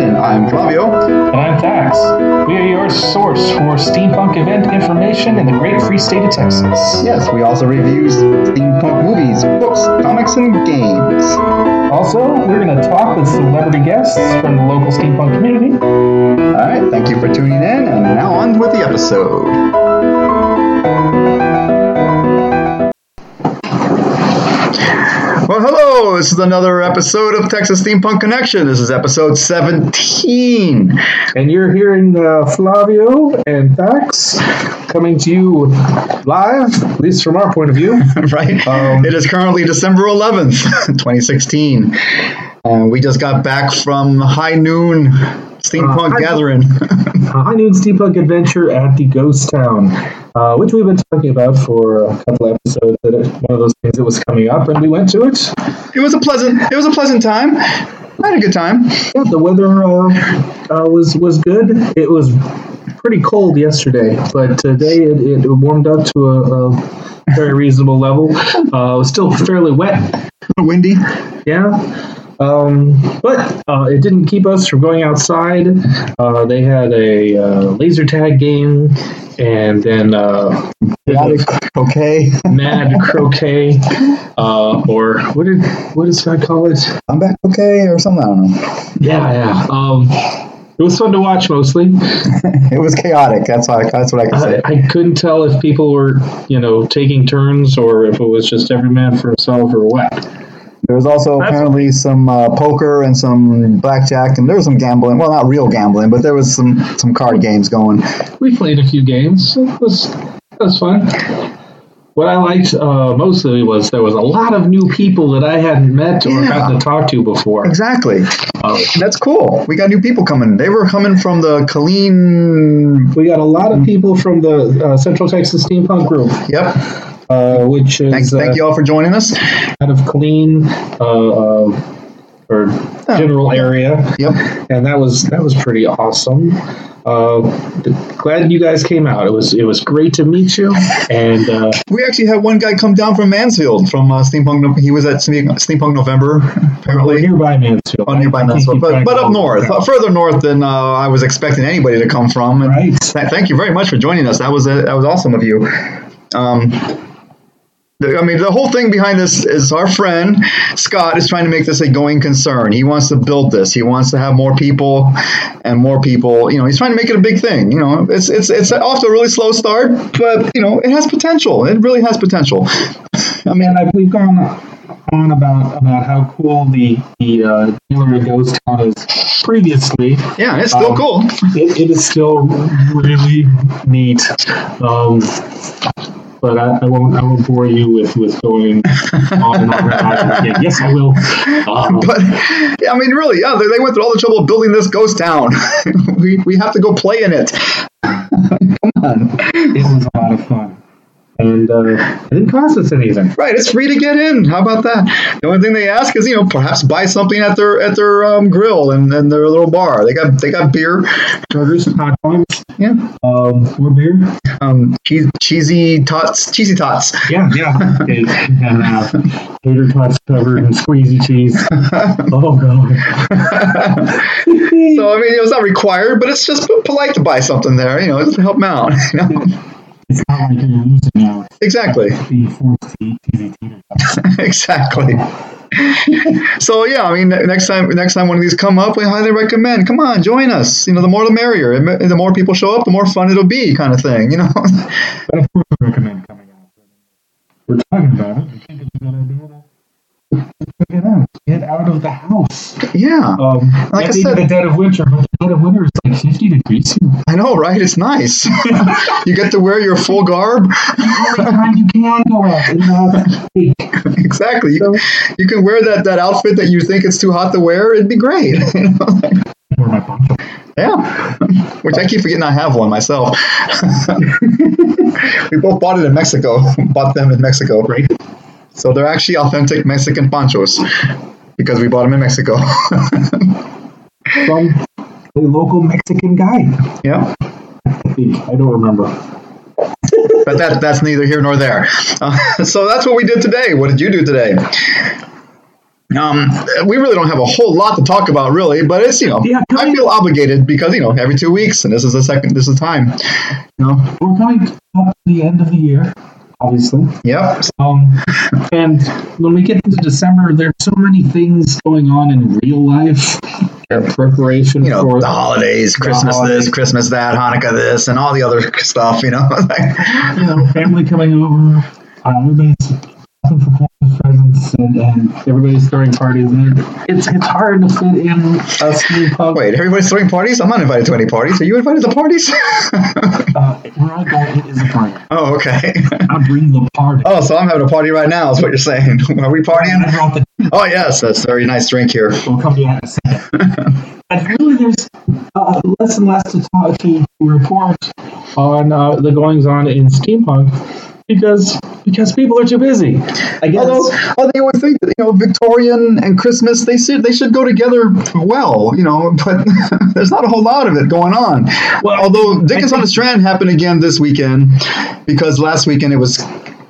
I'm Flavio. And I'm Tax. We are your source for steampunk event information in the great free state of Texas. Yes, we also review steampunk movies, books, comics, and games. Also, we're going to talk with celebrity guests from the local steampunk community. All right, thank you for tuning in, and now on with the episode. Well, hello. This is another episode of Texas Steampunk Connection. This is episode 17. And you're hearing uh, Flavio and Tax coming to you live, at least from our point of view. right? Um, it is currently December 11th, 2016. And we just got back from High Noon Steampunk Uh, Gathering. High Noon Steampunk Adventure at the Ghost Town, uh, which we've been talking about for a couple episodes. That one of those things that was coming up, and we went to it. it was a pleasant. It was a pleasant time. I had a good time. Yeah, the weather uh, uh, was was good. It was pretty cold yesterday, but today it, it warmed up to a, a very reasonable level. Uh, it was still fairly wet. Windy. Yeah. Um, but uh, it didn't keep us from going outside. Uh, they had a uh, laser tag game, and then uh, Okay. mad croquet, uh, or what did what does I call it? I'm back okay or something. I don't know. Yeah, yeah. Um, it was fun to watch mostly. It was chaotic. That's why. That's what I can I, say. I couldn't tell if people were, you know, taking turns or if it was just every man for himself or what. There was also That's- apparently some uh, poker and some blackjack, and there was some gambling. Well, not real gambling, but there was some some card games going. We played a few games. It was it was fun. What I liked uh, mostly was there was a lot of new people that I hadn't met or Yeah. gotten to talk to before. Exactly. Uh, That's cool. We got new people coming. They were coming from the Killeen. we got a lot of people from the uh, Central Texas Steampunk Group, Yep. Uh, which is Thank, thank uh, you all for joining us. out of Killeen uh, uh, or general area. Yep. and that was that was pretty awesome. Uh, glad you guys came out. It was it was great to meet you, and uh, We actually had one guy come down from Mansfield from uh, Steampunk. He was at Steampunk November, apparently. nearby Mansfield. Oh, nearby Mansfield, but, but up north, uh, further north than uh, I was expecting anybody to come from. And Right. th- thank you very much for joining us. That was uh, that was awesome of you. Um, I mean, the whole thing behind this is our friend Scott is trying to make this a going concern. He wants to build this. He wants to have more people and more people. You know, he's trying to make it a big thing. You know, it's it's it's off to a really slow start, but you know, it has potential. It really has potential. I mean, I, we've gone on about about how cool the the uh, Hillary Ghost Town is previously. yeah, it's still Um, cool. It, it is still really neat. Um, but I, I won't I won't bore you with, with going on and on about it again. Yes, I will. Um, But I mean, really, yeah, they, they went through all the trouble of building this ghost town. we, we have to go play in it. Come on, it was a lot of fun, and uh, it didn't cost us anything. right? It's free to get in. How about that? The only thing they ask is, you know, perhaps buy something at their at their um, grill and, and their little bar. They got they got beer, Burgers, hot dogs, yeah, um, more beer. um, cheese, cheesy tots, cheesy tots. Yeah, yeah. and, and uh, tater tots covered in squeezy cheese. Oh god. So I mean, it's not required, but it's just polite to buy something there. You know, just to help them out. You know, It's not like you're losing out. exactly. The forced to eat cheesy tater tots. exactly. so yeah, I mean, next time, next time one of these come up, we highly recommend. Come on, join us. You know, the more the merrier. And The more people show up, the more fun it'll be, kind of thing. You know. But of course, I recommend coming out. We're talking about it. I think it's a good idea to get out. Get out of the house. yeah, Um, Like I said- the dead of winter, but the dead of winter is 50 degrees here. I know, right? It's nice. you get to wear your full garb. The only time you can go out in the heat. exactly. You, you can wear that that outfit that you think it's too hot to wear. It'd be great. You know, Wear my poncho. Yeah, which I keep forgetting I have one myself. we both bought it in Mexico. Bought them in Mexico. Right? So they're actually authentic Mexican ponchos because we bought them in Mexico. From a local Mexican guy. yeah, I think. I don't remember. but that that's neither here nor there. Uh, so that's what we did today. What did you do today? Um, we really don't have a whole lot to talk about, really, but it's you know, Yeah, I feel obligated because you know, every two weeks, and this is the second, this is the time. You know, We're coming up to the end of the year, obviously. yep. Um, and when we get into December, there's so many things going on in real life preparation You know, for the holidays, Christmas holidays. this, Christmas that, Hanukkah this, and all the other stuff. You know, you know, family coming over, for Christmas presents, and, and everybody's throwing parties. And it's it's hard to fit in a steam pub. wait, everybody's throwing parties. I'm not invited to any parties. Are you invited to parties? Uh, where I go, it is a party. oh, okay. I bring the party. Oh, so I'm having a party right now. Is what you're saying? Are we partying? I brought the. Oh, yes, that's a very nice drink here. We'll come to that in a second. and really, there's uh, less and less to talk to report on uh, the goings on in steampunk because because people are too busy. I guess. Although, although you would think that you know Victorian and Christmas they should they should go together well, you know, but there's not a whole lot of it going on. Well, although Dickens on the Strand happened again this weekend because last weekend it was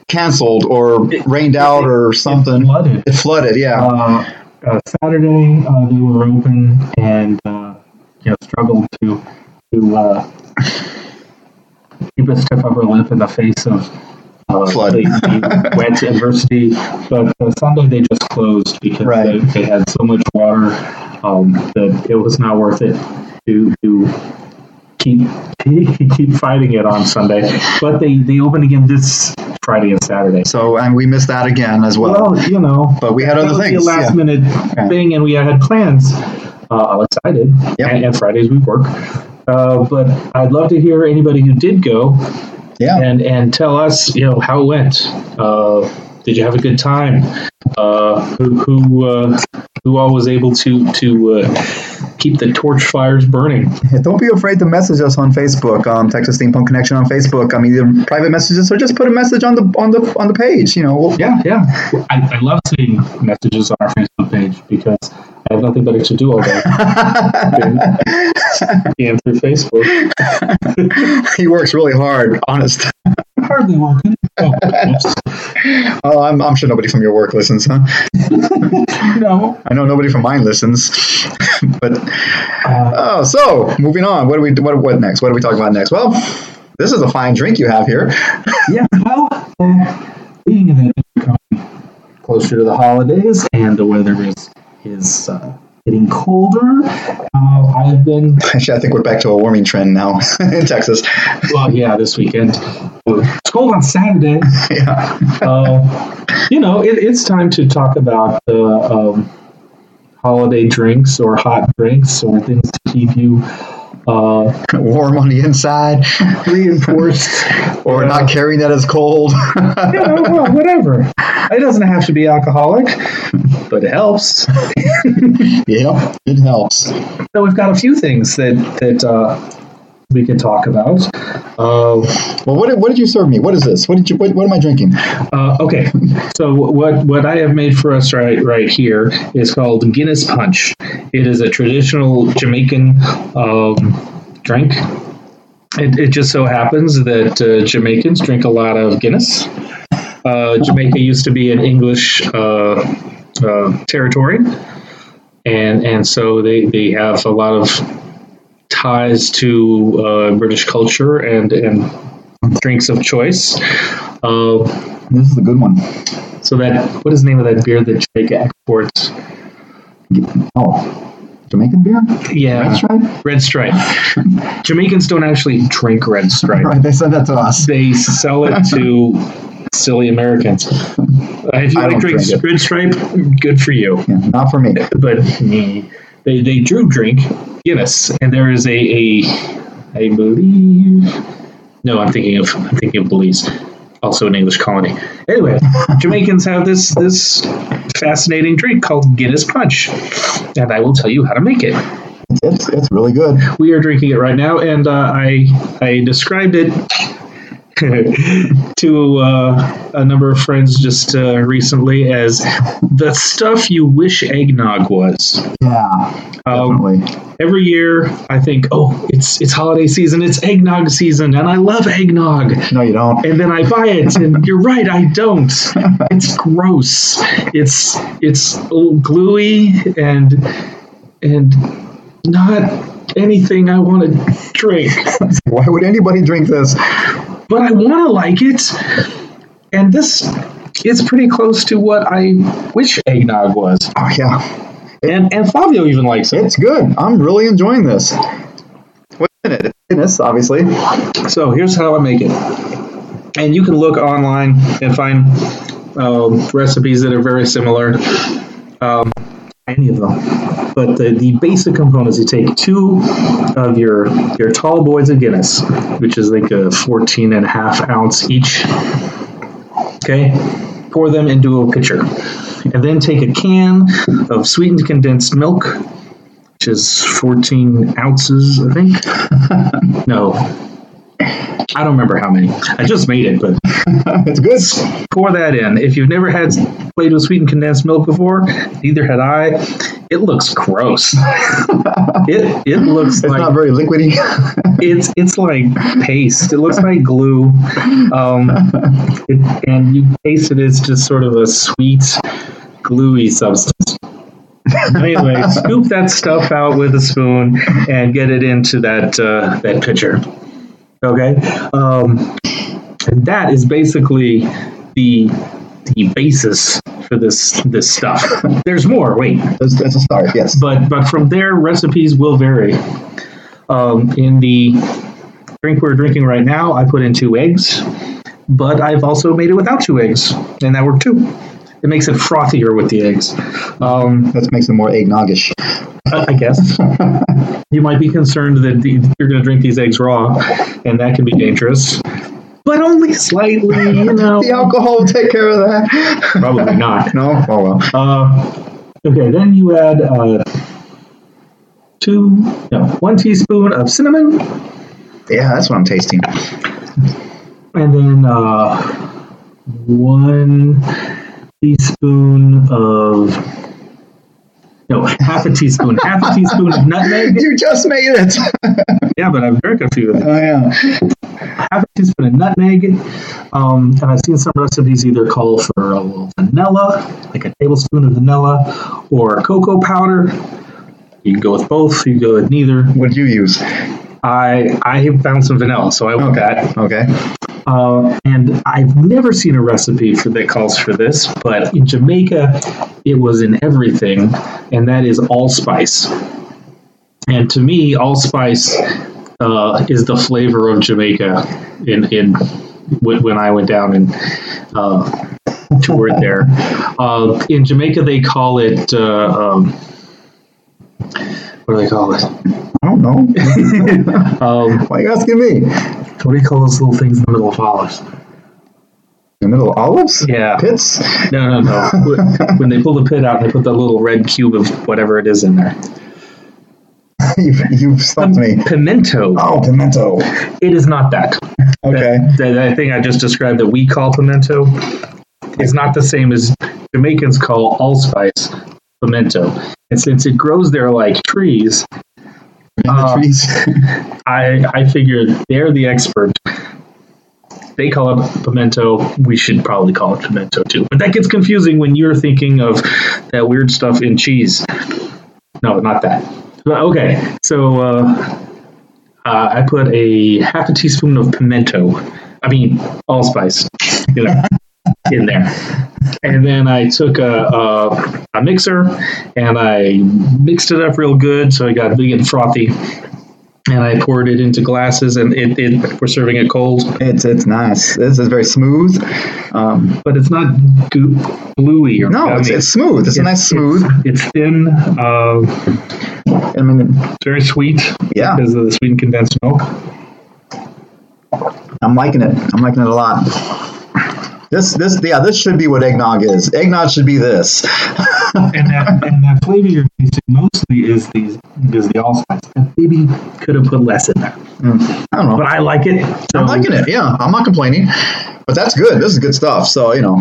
canceled or rained out or something. flooded. It flooded, yeah. uh, uh, Saturday uh, they were open and uh, you know struggled to to uh, keep a stiff upper lip in the face of uh, Flood. the, the wet adversity. But uh, Sunday they just closed because Right. they, they had so much water um, that it was not worth it to to keep keep fighting it on Sunday. But they they opened again this Friday and Saturday. so and we missed that again as well. Well, you know, but we had other things. a last yeah. minute Okay. thing, and we had plans. Uh, Alex, I did, Yep. and, and Fridays we work. Uh, but I'd love to hear anybody who did go yeah. and and tell us, you know, how it went. Uh, did you have a good time? Uh, who who uh, who all was able to to uh, keep the torch fires burning? Don't be afraid to message us on Facebook, um, Texas Steampunk Connection on Facebook. I mean, either private messages or just put a message on the on the on the page. You know, we'll- Yeah, yeah. I, I love seeing messages on our Facebook page because I have nothing better to do all day. and through Facebook. he works really hard. Honest. Hardly working. Oh, oops. Oh, I'm, I'm sure nobody from your work listens, huh? no. I know nobody from mine listens. but Uh, oh, so moving on. What do we what what next? What are we talking about next? Well, this is a fine drink you have here. yeah, well, uh, being that closer to the holidays and the weather is is uh, getting colder, uh, I've been Actually, I think we're back to a warming trend now in Texas. well, yeah, this weekend. It's cold on Saturday. yeah. uh, you know, it, it's time to talk about uh, um, holiday drinks or hot drinks or things to keep you uh, Warm on the inside, reinforced. or Yeah. not carrying that as cold. Know, well, whatever. It doesn't have to be alcoholic, but it helps. yeah, it helps. So we've got a few things that that uh, we can talk about. Uh, Well, what did, what did you serve me? What is this? What did you? What, what am I drinking? Uh, okay, so what what I have made for us right right here is called Guinness Punch. It is a traditional Jamaican um, drink. It, it just so happens that uh, Jamaicans drink a lot of Guinness. Uh, Jamaica used to be an English uh, uh, territory, and and so they, they have a lot of ties to uh, British culture and and drinks of choice. Uh, This is a good one. so that what is the name of that beer that Jamaica exports? Oh, Jamaican beer? Yeah, That's right. Red Stripe. Jamaicans don't actually drink Red Stripe. Right, they said that to us. They sell it to silly Americans. Uh, if you I like drink drink. Red Stripe, good for you. Yeah, not for me. But mm, they they do drink Guinness, and there is a a I believe. No, I'm thinking of I'm thinking of Belize, also an English colony. Anyway, Jamaicans have this this fascinating drink called Guinness Punch, and I will tell you how to make it. It's, it's really good. We are drinking it right now, and uh, I I described it to uh, a number of friends just uh, recently as the stuff you wish eggnog was. Yeah, Um, definitely. every year, I think, oh, it's it's holiday season, it's eggnog season, and I love eggnog. no, you don't. And then I buy it, and you're right, I don't. It's gross. It's it's gluey and and not anything I want to drink. Why would anybody drink this? but I want to like it. And this is pretty close to what I wish eggnog was. Oh yeah, And and Flavio even likes it. it's good. I'm really enjoying this. What's in it? It's Guinness, obviously. So here's how I make it. And you can look online and find um, recipes that are very similar. Um, any of them. But the, the basic components, you take two of your your tall boys of Guinness, which is like a 14 and a half ounce each. Okay? Pour them into a pitcher. And then take a can of sweetened condensed milk, which is 14 ounces, I think. no. I don't remember how many. I just made it, but it's good. pour that in. If you've never had Play-Doh sweetened condensed milk before, neither had I. It looks gross. it it looks It's like not very liquidy. it's it's like paste. It looks like glue. Um, it, and you taste it It's just sort of a sweet, gluey substance. anyway, scoop that stuff out with a spoon and get it into that uh, that pitcher. Okay, um, and that is basically the the basis for this this stuff. There's more. Wait, that's, that's a start. Yes. but but from there recipes will vary. Um, in the drink we're drinking right now, I put in two eggs, but I've also made it without two eggs, and that worked too. It makes it frothier with the eggs. Um, That makes it more eggnoggish. I I guess you might be concerned that the, you're going to drink these eggs raw, and that can be dangerous. But only slightly, you know. The alcohol will take care of that. Probably not. no. Oh well. Uh, okay, then you add uh, two, no, one teaspoon of cinnamon, Yeah, that's what I'm tasting. and then uh, one teaspoon of no, half a teaspoon, half a teaspoon of nutmeg. You just made it. Yeah, but I've drank a few of them. oh yeah. Half a teaspoon of nutmeg, um, and I've seen some recipes either call for a little vanilla, like a tablespoon of vanilla, or cocoa powder. You can go with both. You can go with neither. What did you use? I I have found some vanilla, so I went with that. Okay. Uh, and I've never seen a recipe for that calls for this, but in Jamaica, it was in everything, and that is allspice. And to me, allspice uh, is the flavor of Jamaica. In in when, I went down and uh, toured there, uh, in Jamaica they call it. Uh, um, what do they call it? I don't know. Um, Why are you asking me? What do you call those little things in the middle of olives? In the middle of olives? Yeah. Pits? No, no, no. when they pull the pit out, they put that little red cube of whatever it is in there. you've, you've stumped me. Pimento. Oh, pimento. It is not that. Okay. That, that, that thing I just described that we call pimento is not the same as Jamaicans call allspice pimento. And since it grows there like trees, Uh, trees. I I figured they're the expert. They call it pimento. We should probably call it pimento too. But that gets confusing when you're thinking of that weird stuff in cheese. No, not that. Okay, so uh, uh, I put a half a teaspoon of pimento. I mean allspice, you know, in there. And then I took a, a, a mixer and I mixed it up real good so it got big and frothy and I poured it into glasses, and it, it we're serving it cold. It's it's nice. This is very smooth. Um, But it's not goo, gluey or no, it's, it's smooth. It's, a nice smooth. It's, it's thin. Uh, I mean, it's very sweet yeah, because of the sweetened condensed milk. I'm liking it. I'm liking it a lot. This this yeah, this should be what eggnog is. Eggnog should be this. and that and that flavor you're tasting mostly is these is the allspice. And maybe could have put less in there, I don't know. but I like it. So I'm liking it. Yeah, I'm not complaining. But that's good. This is good stuff. So you know,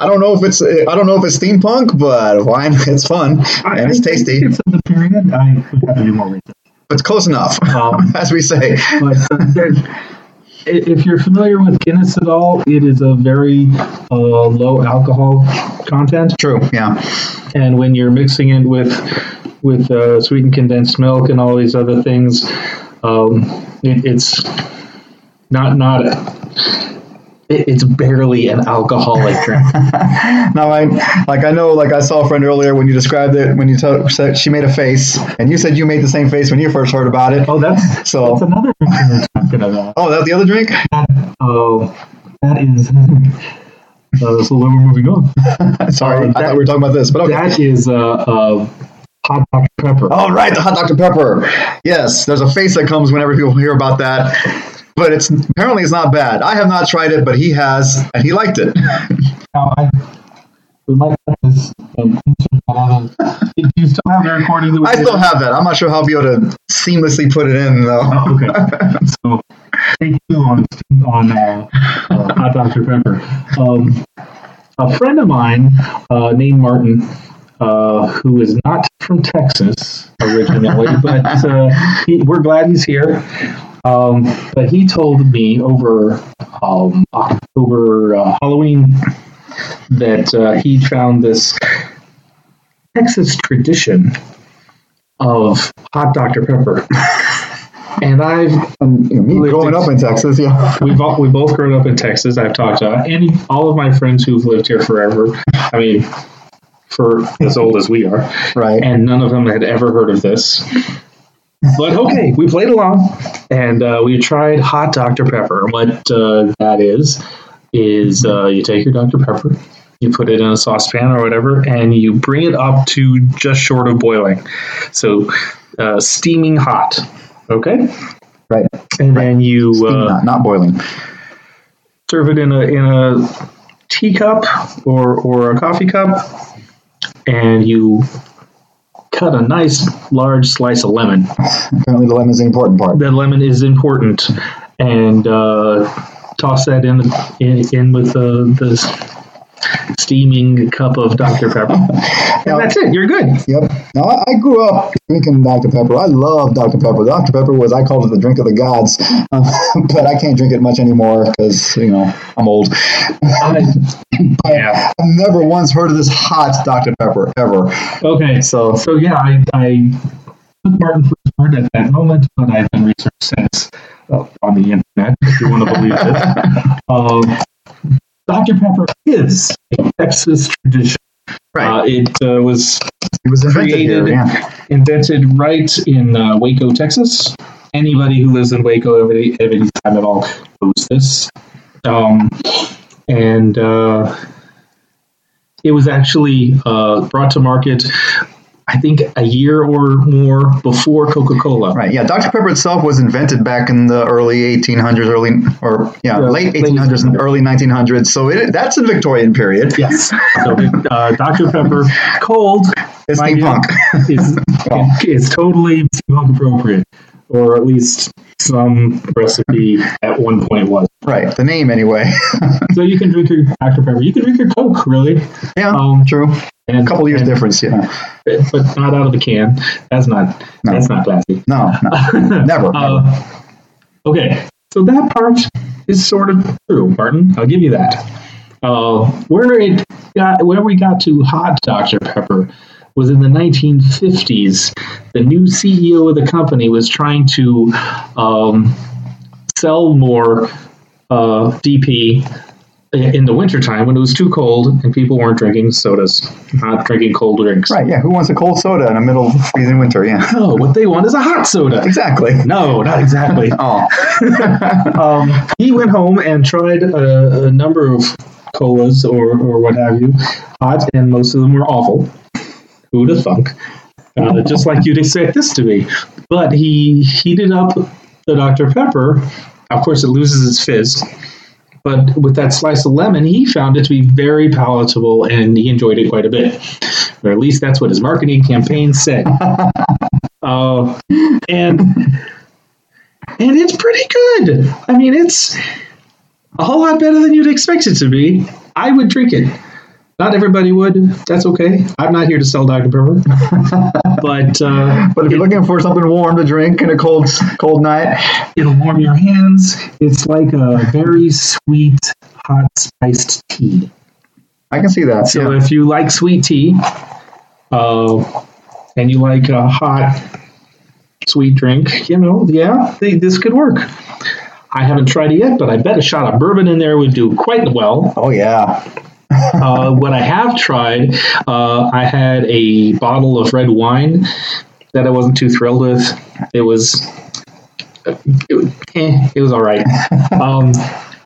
I don't know if it's I don't know if it's steampunk, but wine it's fun I- and it's tasty. It's of the period. I would have to do more research. It's close enough, Um, as we say. But uh, if you're familiar with Guinness at all, it is a very uh, low alcohol content. True. Yeah. and when you're mixing it with with uh, sweetened condensed milk and all these other things, um, it, it's not not it's barely an alcoholic drink. Now I like I know like I saw a friend earlier when you described it when you t- said she made a face and you said you made the same face when you first heard about it. oh, that's So- that's another drink we we're talking about. Oh, that's the other drink. Oh, that is. Uh, so then we're moving on. Sorry, Uh, I thought we were talking about this, but okay. That is uh, uh, hot Dr Pepper. Oh, right, the hot Dr. Pepper. Yes, there's a face that comes whenever people hear about that. But it's apparently it's not bad. I have not tried it, but he has, and he liked it. Now, I, we might have this. Um, do you still have the recording I still have that. I'm not sure how I'll be able to seamlessly put it in though. Oh, okay. so, take two on on uh, uh, hot Dr Pepper. Um, a friend of mine uh, named Martin, uh, who is not from Texas originally, but uh, he, we're glad he's here. Um, but he told me over um, October uh, Halloween that uh, he found this Texas tradition of hot Dr Pepper. And I've And, you know, growing in- up in Texas, yeah. we've all, we both grown up in Texas. I've talked to any all of my friends who've lived here forever. I mean, for as old as we are, Right. and none of them had ever heard of this. But okay, we played along, and uh, we tried hot Dr Pepper. What uh, that is is uh, you take your Dr Pepper, you put it in a saucepan or whatever, and you bring it up to just short of boiling, so uh, steaming hot. Okay, Right. and then you uh, not, not boiling. serve it in a in a teacup or or a coffee cup, and you cut a nice large slice of lemon. Apparently, the lemon is the important part. The lemon is important, and uh, toss that in in, in with the the steaming cup of Dr Pepper, and that's it. You're good. Yep. Now, I, grew up drinking Dr. Pepper. I love Dr. Pepper. Dr. Pepper was, I called it the drink of the gods, um, but I can't drink it much anymore because, you know, I'm old. yeah. I've never once heard of this hot Dr. Pepper, ever. Okay. So, So yeah, I, I took Martin for his word at that moment, but I've done research since well, on the internet, if you want to believe this. Um, Dr. Pepper is a Texas tradition. right. Uh, it uh, was it was invented here, created- yeah. invented right in uh, Waco, Texas. Anybody who lives in Waco every, at any time at all knows this. Um, and uh, it was actually uh, brought to market, I think, a year or more before Coca Cola. Right. Yeah. Dr. Pepper itself was invented back in the early 1800s, early, or, yeah, Yeah, late late 1800s and early 1900s. So, it, that's a Victorian period. Yes. So, uh, Dr. Pepper cold It's steampunk. is, is totally steampunk appropriate, or at least some recipe at one point was. right. The name, anyway. So you can drink your Dr. Pepper. You can drink your Coke, really. yeah. Um, true. And, A couple years and- difference, yeah. but not out of the can. That's not. No. That's not classy. No, no. Never. Uh, okay, so that part is sort of true, Martin. I'll give you that. Uh, where it got, where we got to hot Dr. Pepper was in the 1950s. The new CEO of the company was trying to um, sell more uh, DP in the wintertime when it was too cold and people weren't drinking sodas, not drinking cold drinks. Right, yeah. Who wants a cold soda in the middle of freezing winter? Yeah. No, what they want is a hot soda. Exactly. No, not exactly. Oh, um, he went home and tried a, a number of colas or, or what have you, hot, and most of them were awful. Have? Uh, just like you'd expect this to be. But he heated up the Dr. Pepper. Of course, it loses its fizz, but with that slice of lemon, he found it to be very palatable and he enjoyed it quite a bit. Or at least that's what his marketing campaign said. uh, and and it's pretty good. I mean, it's a whole lot better than you'd expect it to be. I would drink it. Not everybody would. That's okay. I'm not here to sell Dr. Pepper. but uh, But if you're looking for something warm to drink in a cold cold night, it'll warm your hands. It's like a very sweet, hot spiced tea. I can see that. So yeah. if you like sweet tea, uh, and you like a hot, sweet drink, you know, yeah, th- this could work. I haven't tried it yet, but I bet a shot of bourbon in there would do quite well. Oh yeah. Uh, what I have tried, uh, I had a bottle of red wine that I wasn't too thrilled with. It was, it, eh, it was all right. Um,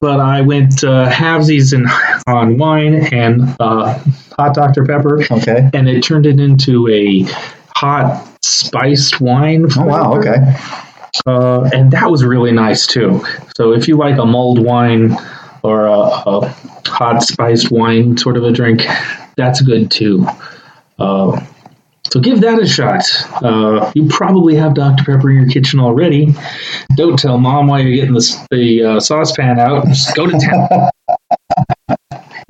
but I went uh, halvesies in, on wine and uh, hot Dr. Pepper, Okay. and it turned it into a hot spiced wine. Oh wow. Okay. Uh, and that was really nice too. So if you like a mulled wine or a, a hot spiced wine sort of a drink, that's good too. Uh, so give that a shot. Uh, you probably have Dr. Pepper in your kitchen already. Don't tell mom why you're getting the, the uh, saucepan out. Just go to town.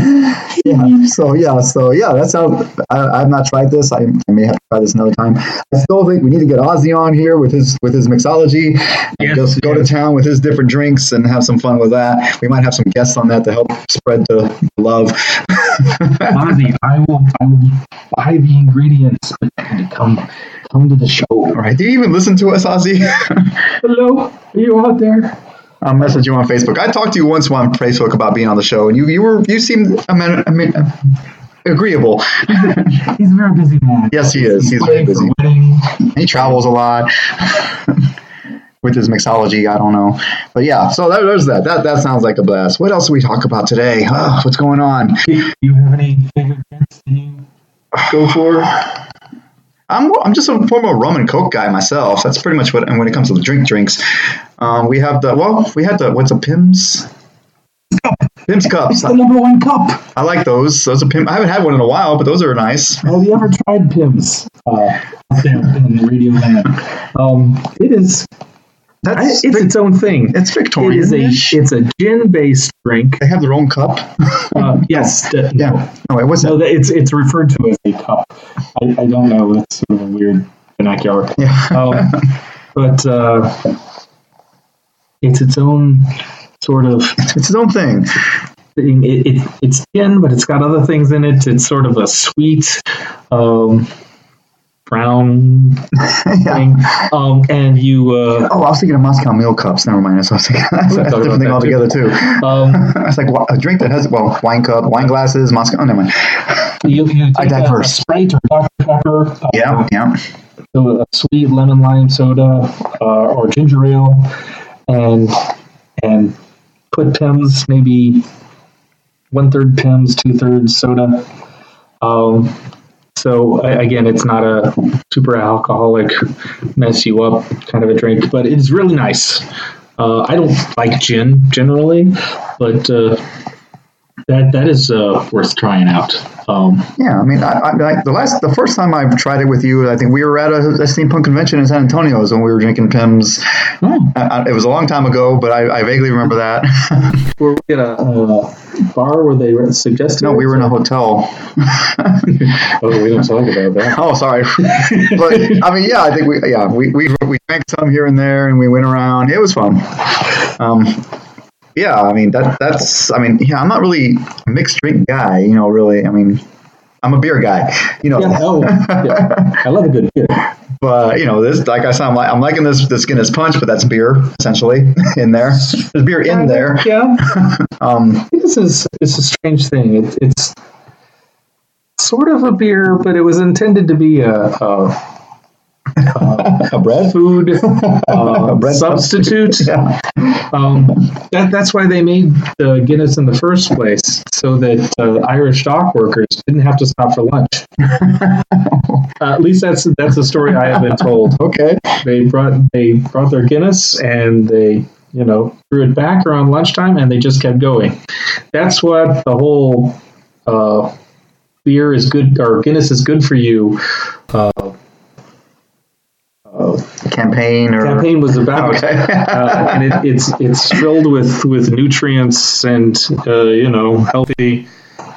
Yeah. So yeah. So yeah. That's how I, I've not tried this. I, I may have to try this another time. I still think we need to get Ozzy on here with his with his mixology. And Yes, just go to town with his different drinks and have some fun with that. We might have some guests on that to help spread the love. Ozzy, I will, I will buy the ingredients but you need to come come to the show. All right. Do you even listen to us, Ozzy? Hello, are you out there? I'll message you on Facebook. I talked to you once on Facebook about being on the show, and you you were you seemed I mean, I mean agreeable. He's a very busy man. Yes, he is. He's very busy. He travels a lot with his mixology. I don't know, but yeah. So that, there's that. That that sounds like a blast. What else do we talk about today? Oh, what's going on? Do you have any favorite drinks go for? I'm I'm just a former rum and coke guy myself. That's pretty much what. And when it comes to the drink drinks, um, we have the well, we had the what's a Pimm's. Pimm's cups. It's the number one cup. I like those. Those are Pimm. I haven't had one in a while, but those are nice. Have you ever tried Pimm's? Uh, in radio land. Um, it is. That's it's its own thing. it's It Victorian. is a it's a gin based drink. They have their own cup. Uh, yes. d- yeah. No, So that? that it's it's referred to as a cup. I, I don't know. It's sort of a weird vernacular. Yeah. Um, but uh, it's its own sort of it's its own thing. thing. It, it, it's gin, but it's got other things in it. It's sort of a sweet um, brown yeah. thing. Um, and you, uh, Oh, I was thinking of Moscow Mule cups. Never mind. That's what I was thinking. That's, that's a different thing altogether, too. um, It's like a drink that has, well, wine cup, wine glasses, Moscow. Oh, never mind. you, you I take a, a. Sprite or Dr. Pepper, uh, Yeah, yeah. a sweet lemon lime soda uh, or ginger ale, and and put Pimm's maybe one third Pimm's, two thirds soda. Um, so again, it's not a super alcoholic, mess you up kind of a drink, but it's really nice. Uh, I don't like gin generally, but uh, that that is uh, worth trying out. Um, Yeah, I mean, I, I, like the last, the first time I tried it with you, I think we were at a, a steampunk convention in San Antonio when we were drinking Pimm's. oh, I, I, it was a long time ago, but I, I vaguely remember that. were we at a uh, bar where they suggested? no, we were in a hotel. Oh, we don't talk about that. Oh, sorry. but I mean, yeah, I think we, yeah, we, we, we drank some here and there, and we went around. It was fun. Um, yeah, I mean that that's I mean yeah, I'm not really a mixed drink guy, you know. Really, I mean, I'm a beer guy, you know. Yeah, oh, yeah. I love a good beer. But you know, this like I said, I'm, like, I'm liking this this Guinness Punch, but that's beer essentially in there. There's beer in there. Yeah, Um, this is it's a strange thing. It, it's sort of a beer, but it was intended to be a, a, a bread. food uh, bread substitute. Yeah. Um, that, that's why they made the Guinness in the first place, so that uh, Irish dock workers didn't have to stop for lunch. Uh, at least that's that's the story I have been told. Okay. They brought they brought their Guinness and they you know, threw it back around lunchtime, and they just kept going. That's what the whole uh, beer is good or Guinness is good for you. Uh, uh, Campaign or campaign was about, Okay. uh, and it, it's it's filled with with nutrients and uh, you know healthy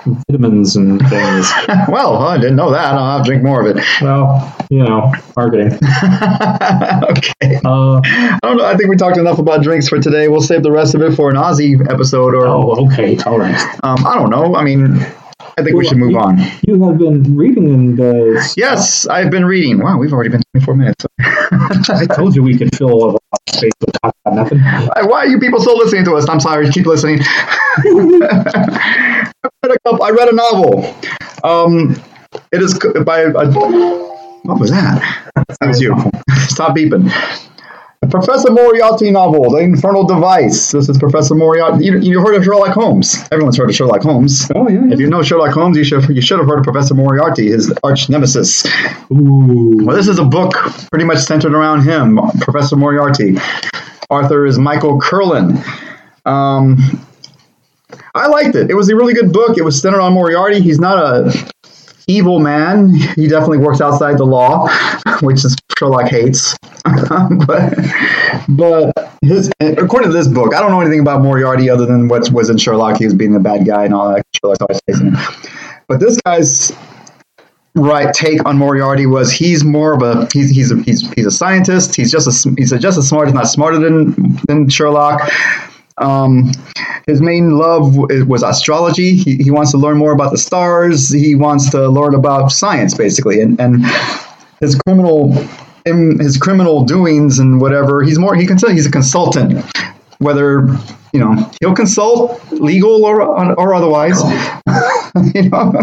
vitamins and things. well, I didn't know that. I'll have to drink more of it. Well, you know, marketing. okay. Uh, I don't know. I think we talked enough about drinks for today. We'll save the rest of it for an Ozzy episode, or oh, okay, all right. um, I don't know. I mean, I think we should move on. You have been reading and uh, Yes, I've been reading. Wow, we've already been 24 minutes. I told you we could fill a lot of space with talk about nothing. Why are you people still listening to us? I'm sorry. Keep listening. I, read a couple, I read a novel. Um, it is by a, what was that? That was you. Stop beeping. The Professor Moriarty novel, The Infernal Device. This is Professor Moriarty. You, you heard of Sherlock Holmes? Everyone's heard of Sherlock Holmes. Oh yeah. If you know Sherlock Holmes, you should you should have heard of Professor Moriarty, his arch nemesis. Ooh. Well, this is a book pretty much centered around him, Professor Moriarty. Author is Michael Kurland. Um, I liked it. It was a really good book. It was centered on Moriarty. He's not a evil man. He definitely works outside the law, which is Sherlock hates. but, but his, according to this book, I don't know anything about Moriarty other than what was in Sherlock. He was being a bad guy and all that. Sherlock's always him. But this guy's right take on Moriarty was he's more of a he's he's a, he's, he's a scientist. He's just a, he's a, just as smart, He's not smarter than than Sherlock. Um, his main love was astrology. He, he wants to learn more about the stars. He wants to learn about science, basically, and and his criminal in his criminal doings and whatever. He's more he can say he's a consultant. Whether you know he'll consult legal or or otherwise, you know.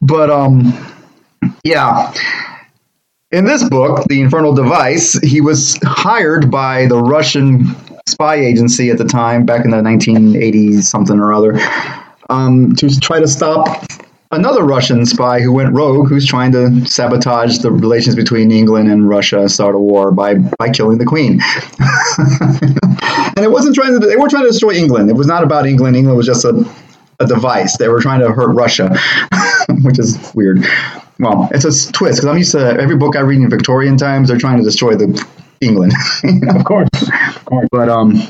But um, yeah. In this book, The Infernal Device, he was hired by the Russian spy agency at the time, back in the 1980s, something or other, um, to try to stop another Russian spy who went rogue, who's trying to sabotage the relations between England and Russia, start a war by by killing the Queen. and it wasn't trying to. They weren't trying to destroy England. It was not about England. England was just a a device. They were trying to hurt Russia, which is weird. Well, it's a twist because I'm used to every book I read in Victorian times. They're trying to destroy the England, Of course. Of course. but um,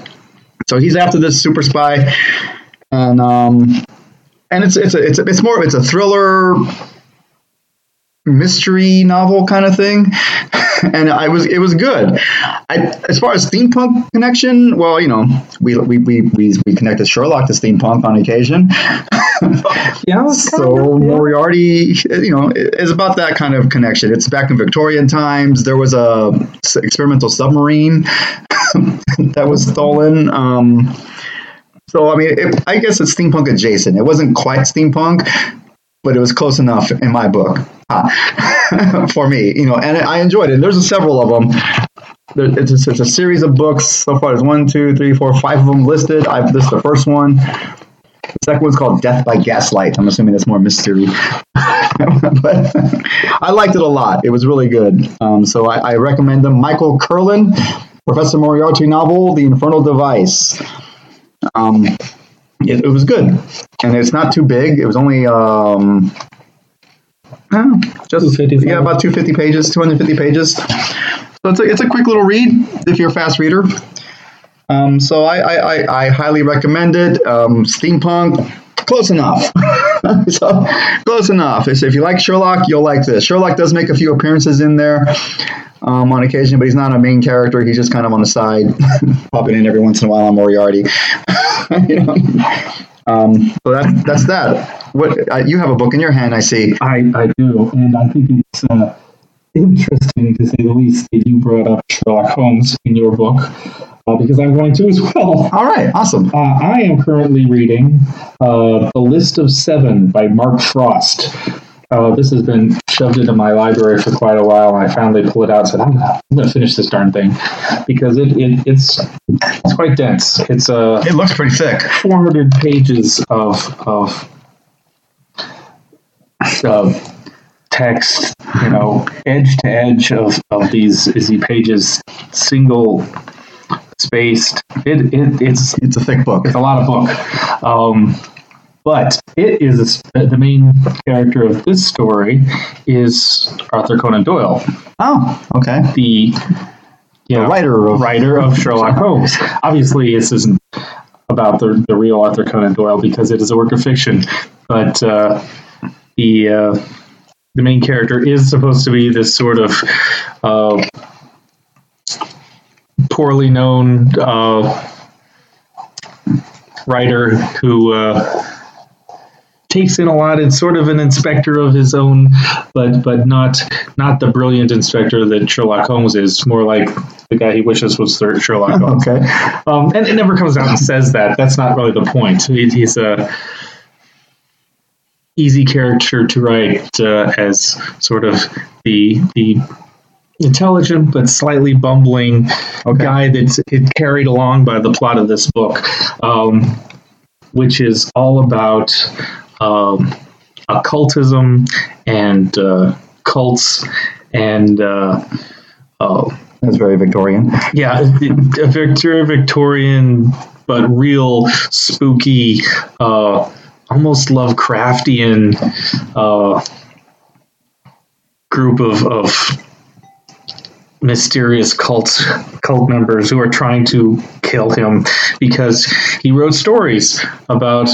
so he's after this super spy, and um, and it's it's a, it's a, it's more it's a thriller mystery novel kind of thing and I was it was good I, as far as steampunk connection well you know we we, we, we, we connected Sherlock to steampunk on occasion Yeah. so. Moriarty, you know, is about that kind of connection. It's back in Victorian times. There was a experimental submarine that was stolen. Um, so I mean, it, I guess it's steampunk adjacent. It wasn't quite steampunk, but it was close enough in my book Ah, for me. You know, and I enjoyed it. There's several of them. There, it's, a, it's a series of books. So far, there's one, two, three, four, five of them listed. I've this is the first one. The second one's called Death by Gaslight. I'm assuming that's more mystery. but I liked it a lot. It was really good. Um, so I, I recommend them. Michael Kurland, Professor Moriarty novel, The Infernal Device. Um, it, it was good, and it's not too big. It was only um, oh, just 255. yeah, about 250 pages, 250 pages. So it's a, it's a quick little read if you're a fast reader. Um, so I, I, I, I highly recommend it. Um, steampunk, close enough. so close enough. So if you like Sherlock, you'll like this. Sherlock does make a few appearances in there um, on occasion, but he's not a main character. He's just kind of on the side, popping in every once in a while on Moriarty. you know? um, so that's that's that. What uh, you have a book in your hand? I see. I, I do, and I think it's uh, interesting to say the least that you brought up Sherlock Holmes in your book, uh, because I'm going to as well. All right, awesome. Uh, I am currently reading uh, The List of Seven by Mark Frost. Uh, this has been shoved it into my library for quite a while, and I finally pulled it out and said, I'm gonna, I'm gonna finish this darn thing because it, it it's it's quite dense. It's uh, It looks pretty thick. 400 pages of of of text, you know, edge to edge of, of these easy pages, single spaced. It, it, it it's It's a thick book. it's a lot of book. Um, but it is the main character of this story is Arthur Conan Doyle, Oh, okay. the you The know, writer of writer of Sherlock Holmes. Obviously, this isn't about the, the real Arthur Conan Doyle because it is a work of fiction, but uh, the uh, the main character is supposed to be this sort of uh, poorly known uh, writer who. Uh, takes in a lot and sort of an inspector of his own but but not not the brilliant inspector that Sherlock Holmes is more like the guy he wishes was Sherlock Holmes Okay. um, and it never comes out and says that. That's not really the point. He, he's a easy character to write uh, as sort of the the intelligent but slightly bumbling Okay. guy that's it carried along by the plot of this book, um, which is all about um, occultism and uh, cults and. Uh, uh, That's very Victorian. yeah, a Victor Victorian, but real spooky, uh, almost Lovecraftian uh, group of, of mysterious cult cult members who are trying to kill him because he wrote stories about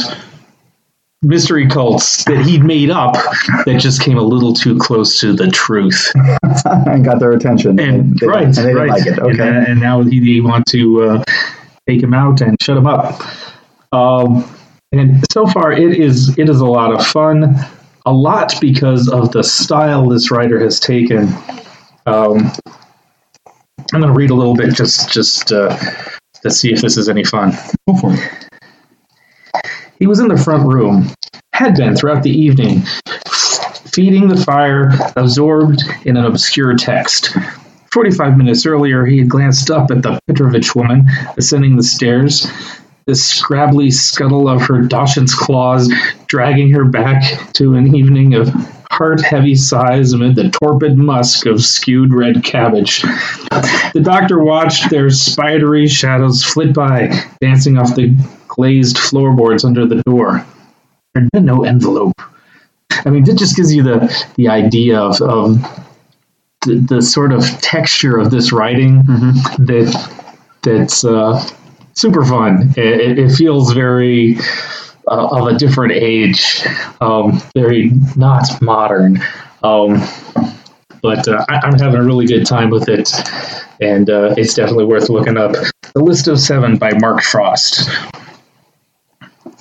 mystery cults that he'd made up that just came a little too close to the truth and got their attention. and they, right, and they right. didn't like it. Okay. uh, and now he, they want to uh, take him out and shut him up. Um, and so far, it is it is a lot of fun. A lot because of the style this writer has taken. Um, I'm going to read a little bit just just uh, to see if this is any fun. Go for it. He was in the front room, had been throughout the evening, feeding the fire, absorbed in an obscure text. Forty-five minutes earlier, he had glanced up at the Petrovich woman ascending the stairs, the scrabbly scuttle of her Dachshund's claws dragging her back to an evening of heart-heavy sighs amid the torpid musk of skewed red cabbage. The doctor watched their spidery shadows flit by, dancing off the glazed floorboards under the door. There'd been no envelope. I mean, it just gives you the the idea of, of the, the sort of texture of this writing that that's uh, super fun. It, it- feels very uh, of a different age, um, very not modern. Um, but uh, I, I'm having a really good time with it, and uh, it's definitely worth looking up. The List of Seven by Mark Frost.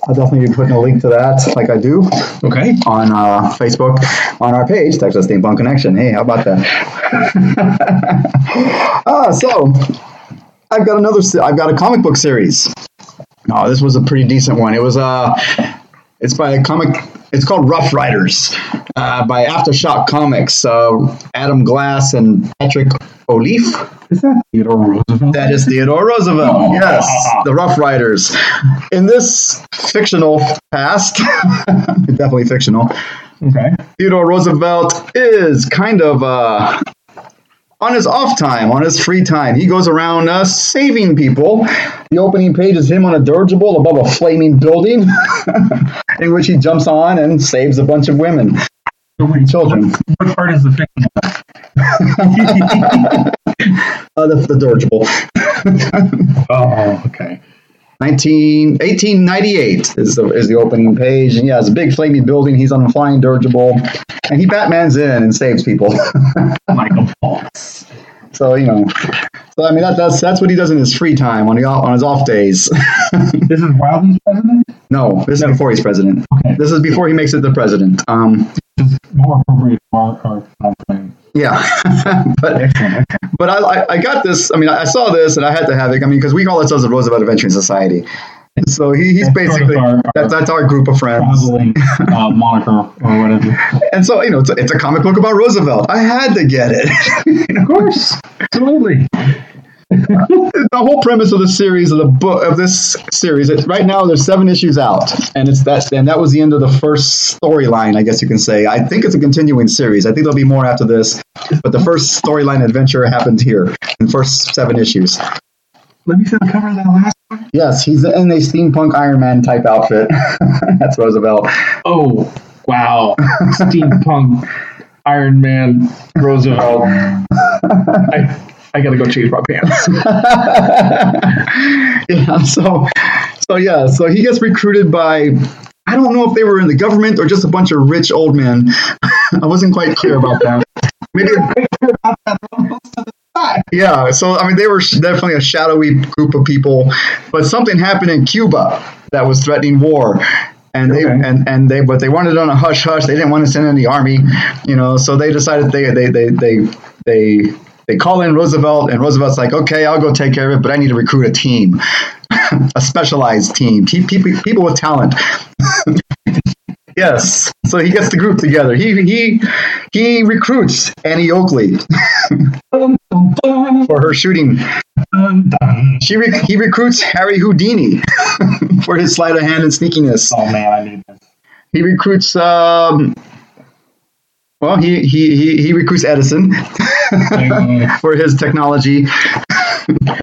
I'll definitely be putting a link to that, like I do, Okay. on uh, Facebook on our page, Texas Steampunk Connection. Hey, how about that? ah, so I've got another. I've got a comic book series. Oh, this was a pretty decent one. It was uh, it's by a comic. It's called Rough Riders uh, by Aftershock Comics. Uh, Adam Glass and Patrick Olliffe. Is that Theodore Roosevelt? That is Theodore Roosevelt. Yes, the Rough Riders. In this fictional past, definitely fictional, Okay. Theodore Roosevelt is kind of uh, on his off time, on his free time. He goes around uh, saving people. The opening page is him on a dirigible above a flaming building, in which he jumps on and saves a bunch of women, children. What part is the fiction? Uh, the, the dirigible. Oh, okay. 19, 1898 is the, is the opening page. And yeah, it's a big flaming building. He's on a flying dirigible. And he Batman's in and saves people. Michael Fox. so, you know. So, I mean, that, that's that's what he does in his free time, on, the, on his off days. This is while he's president? no, this is before he's president. Okay. This is before he makes it the president. Um, More appropriate for our our time. yeah. but Excellent. but I, I, got this. I mean, I saw this and I had to have it. I mean, because we call ourselves the Roosevelt Adventuring Society. So he, he's That's sort of basically, our- that, that's our group of friends. Traveling uh, moniker or whatever. And so, you know, it's a, it's a comic book about Roosevelt. I had to get it. Of course. Absolutely. the whole premise of the series of the book of this series, it, right now there's seven issues out, and it's that and that was the end of the first storyline, I guess you can say. I think it's a continuing series. I think there'll be more after this, but the first storyline adventure happened here in the first seven issues. Let me see the cover of that last one Yes, he's in a steampunk Iron Man type outfit. That's Roosevelt. Oh, wow. Steampunk Iron Man Roosevelt. I, I gotta go change my pants. yeah, so so yeah, so he gets recruited by I don't know if they were in the government or just a bunch of rich old men. I wasn't quite clear about that. Maybe yeah, so I mean they were definitely a shadowy group of people, but something happened in Cuba that was threatening war. And they Okay. and, and they but they wanted it on a hush hush. They didn't want to send in the army, you know. So they decided they they they they they, they call in Roosevelt, and Roosevelt's like, okay, I'll go take care of it, but I need to recruit a team, a specialized team, people people with talent. yes, so he gets the group together. He he he recruits Annie Oakley for her shooting. She re- he recruits Harry Houdini for his sleight of hand and sneakiness. Oh man, I need this. He recruits. Um, well, he, he he he recruits Edison for his technology.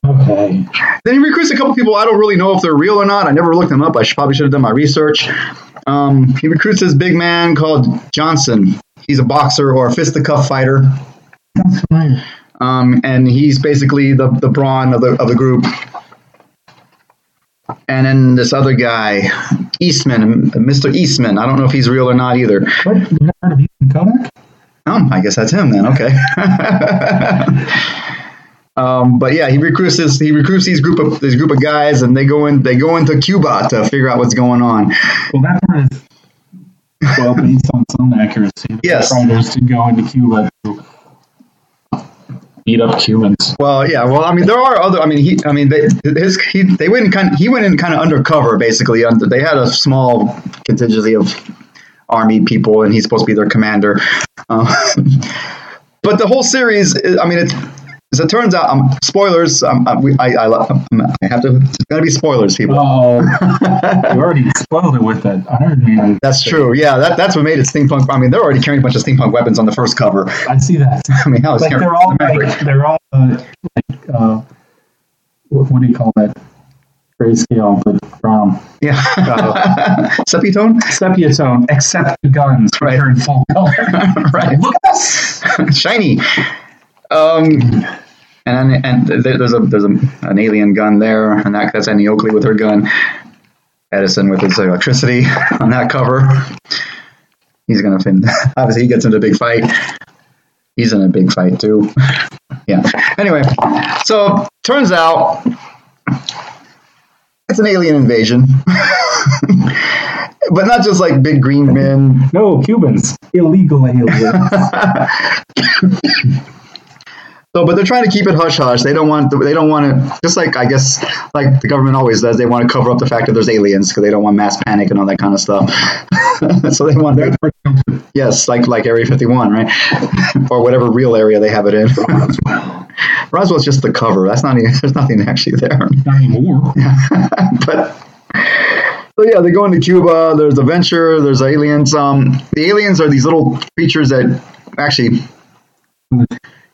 okay. Then he recruits a couple people. I don't really know if they're real or not. I never looked them up. I should, probably should have done my research. Um, he recruits this big man called Johnson. He's a boxer or a fisticuff fighter, That's fine. um, and he's basically the the brawn of the of the group. And then this other guy, Eastman, Mr. Eastman. I don't know if he's real or not either. What? You never heard of Eastman Kodak? Oh, I guess that's him then. Okay. um, but yeah, he recruits this. He recruits these group of this group of guys, and they go in. They go into Cuba to figure out what's going on. Well, that part is well based on some accuracy. Yes. Fighters to go into Cuba to beat up Cubans. Well, yeah. Well, I mean, there are other. I mean, he. I mean, they his he they went in kind. He went in kind of undercover, basically. Under, they had a small contingency of army people, and he's supposed to be their commander. Um, but the whole series, I mean, it's. As it turns out, um, spoilers. Um, I, we- I, I, I have to. It's gonna be spoilers, people. Oh, you already spoiled it with that Iron Man. That's true. Yeah, that, that's what made it steampunk. I mean, they're already carrying a bunch of steampunk weapons on the first cover. I see that. I mean, how is Like they're all like they're all uh, like uh, what, what do you call that? Grayscale, but um, yeah, sepitone, sepia tone, except the guns, which Right. are in full color. right? Look at this. Shiny. Um, and and there's a there's a, an alien gun there, and that, that's Annie Oakley with her gun. Edison with his electricity on that cover. He's gonna fin. Obviously, he gets into a big fight. He's in a big fight too. yeah. Anyway, so turns out it's an alien invasion, but not just like big green men. No, Cubans, illegal aliens. So, but they're trying to keep it hush hush. They don't want. They don't want to. Just like I guess, like the government always does. They want to cover up the fact that there's aliens because they don't want mass panic and all that kind of stuff. so they want. That's where it comes Yes, like like Area 51, right? or whatever real area they have it in. from. Roswell's just the cover. That's not. Even, there's nothing actually there. Not anymore. but so yeah, they go into Cuba. There's a venture. There's aliens. Um, the aliens are these little creatures that actually,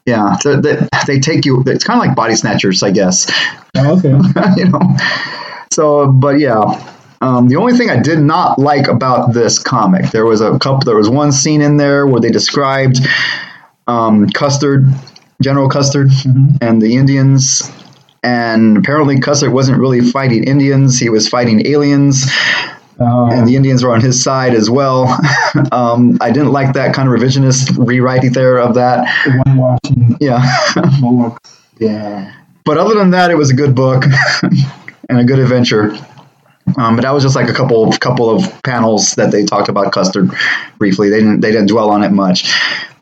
yeah, they, they, they take you. It's kind of like body snatchers, I guess. Oh, okay. you know. So, but yeah. Um, the only thing I did not like about this comic, there was a couple. There was one scene in there where they described um, Custer, General Custer, Mhm. and the Indians. And apparently, Custer wasn't really fighting Indians; he was fighting aliens, Uh, and the Indians were on his side as well. um, I didn't like that kind of revisionist rewriting there of that. whitewashing Yeah. Yeah. But other than that, it was a good book and a good adventure. Um, but that was just like a couple couple of panels that they talked about Custer briefly. They didn't they didn't dwell on it much.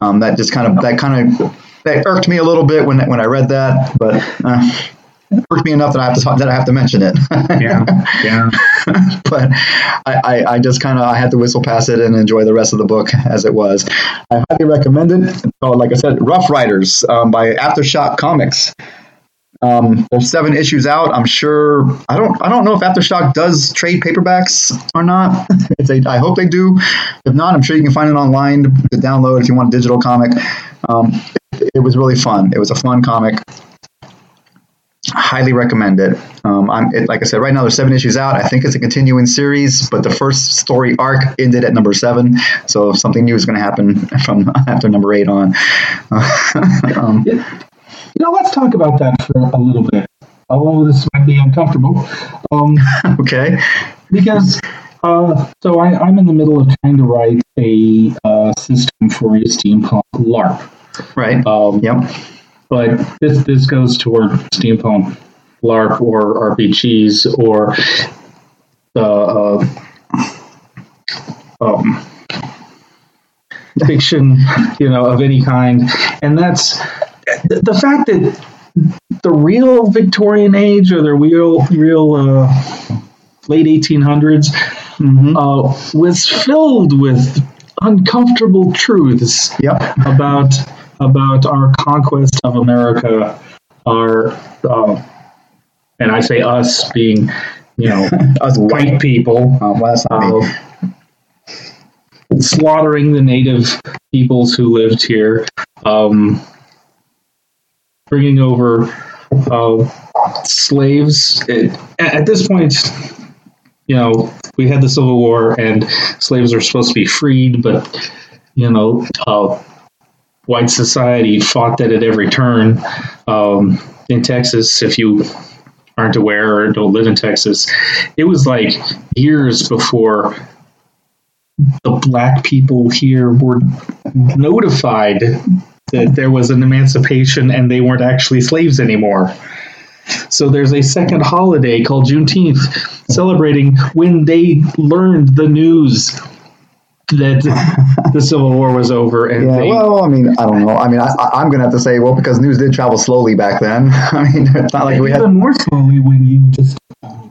Um, that just kind of that kind of that irked me a little bit when when I read that, but uh, irked me enough that I have to talk, that I have to mention it. Yeah. Yeah. but I, I, I just kind of I had to whistle past it and enjoy the rest of the book as it was. I highly recommend it. It's called, like I said, Rough Riders um, by Aftershock Comics. Um, there's seven issues out. I'm sure. I don't. I don't know if Aftershock does trade paperbacks or not. if they, I hope they do. If not, I'm sure you can find it online to, to download if you want a digital comic. Um, it, it was really fun. It was a fun comic. Highly recommend it. Um, I'm it, like I said, right now there's seven issues out. I think it's a continuing series, but the first story arc ended at number seven, so something new is going to happen from after number eight on. um, You know, let's talk about that for a little bit. Although this might be uncomfortable, um, okay, because uh, so I, I'm in the middle of trying to write a uh, system for a steampunk LARP. right, Um, yep, but this this goes toward steampunk LARP or RPGs or the uh, um, fiction, you know, of any kind, and that's the, fact that the real Victorian age or the real real uh, late 1800s hmm uh, was filled with uncomfortable truths yep, about about our conquest of America, our uh, and I say us being, you know, us white people, Um, well, uh, slaughtering the native peoples who lived here, um, bringing over uh, slaves. It, at this point, you know, we had the Civil War and slaves were supposed to be freed, but you know, uh, white society fought that at every turn. Um, in Texas, if you aren't aware or don't live in Texas, it was like years before the black people here were notified that there was an emancipation and they weren't actually slaves anymore. So there's a second holiday called Juneteenth celebrating when they learned the news that the Civil War was over and Yeah, they well, I mean, I don't know. I mean, I, I- I'm going to have to say, well, because news did travel slowly back then. I mean, it's not like we had. even more slowly when you just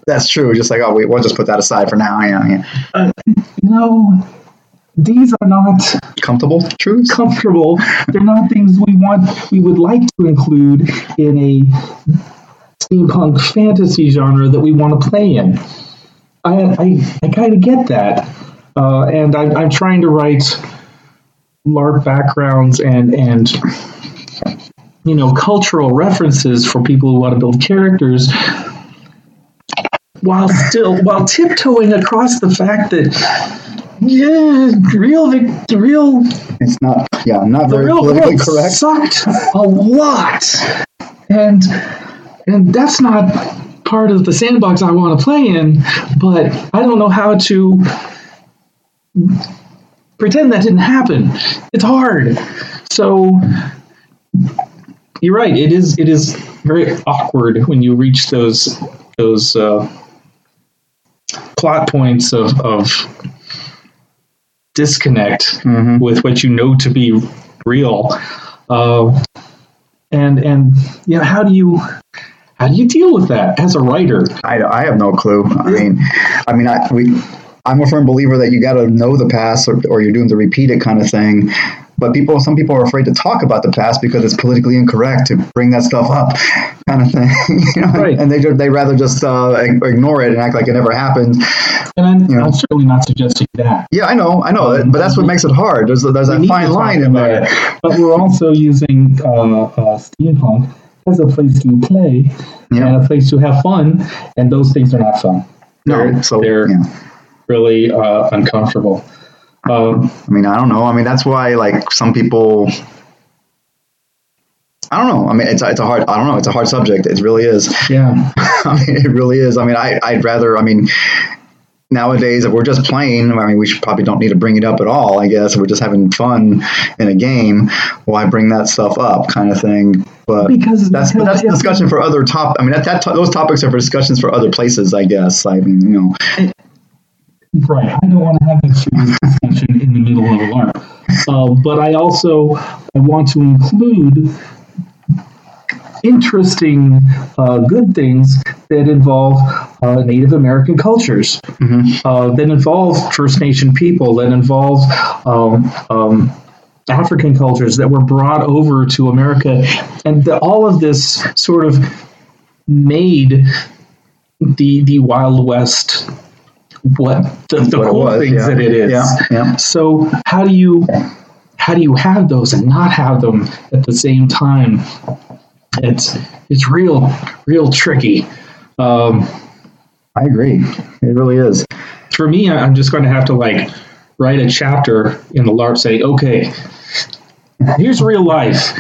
That's true. Just like, oh, we, we'll just put that aside for now. Yeah, yeah. Uh, you know these are not Comfortable truths. comfortable. They're not things we want, we would like to include in a steampunk fantasy genre that we want to play in. I, I, I kind of get that. Uh, and I, I'm trying to write LARP backgrounds and, and, you know, cultural references for people who want to build characters while still, while tiptoeing across the fact that, yeah, real, Vic- real It's not. Yeah, not very politically correct. sucked a lot, and and that's not part of the sandbox I want to play in. But I don't know how to pretend that didn't happen. It's hard. So you're right. It is. It is very awkward when you reach those those uh, plot points of of disconnect Mhm. with what you know to be real. Uh, and and you know how do you how do you deal with that as a writer? I, I have no clue. I mean, I mean, I we. I'm a firm believer that you got to know the past, or, or you're doing the repeat it kind of thing. But people, some people are afraid to talk about the past because it's politically incorrect to bring that stuff up, kind of thing. you know? Right. And they they rather just uh, ignore it and act like it never happened. And I'm, Yeah. I'm certainly not suggesting that. Yeah, I know, I know, but that's what makes it hard. There's there's We that fine line in there. it. But we're also using uh, uh, steampunk as a place to play Yeah. and a place to have fun, and those things are not fun. No, They're, so they're yeah. Really uh, uncomfortable. Um, I mean, I don't know. I mean, that's why like some people. I don't know. I mean, it's it's a hard. I don't know. It's a hard subject. It really is. yeah, I mean, it really is. I mean, I I'd rather. I mean, nowadays if we're just playing, I mean, we should probably don't need to bring it up at all. I guess if we're just having fun in a game. Why bring that stuff up, kind of thing. But Because- that's because that's a discussion for other top. I mean, that, that those topics are for discussions for other places. I guess. I mean, you know. Right. I don't want to have serious discussion in the middle of a LARP. Uh, but I also I want to include interesting, uh, good things that involve uh, Native American cultures, uh, that involve First Nation people, that involve um, um, African cultures that were brought over to America, and the, all of this sort of made the the Wild West what the, the What cool was, things yeah. that it is. Yeah, yeah. So how do you how do you have those and not have them at the same time? it's it's real real tricky. Um, I agree. It really is. for me, I'm just going to have to like write a chapter in the LARP, say, okay, here's real life,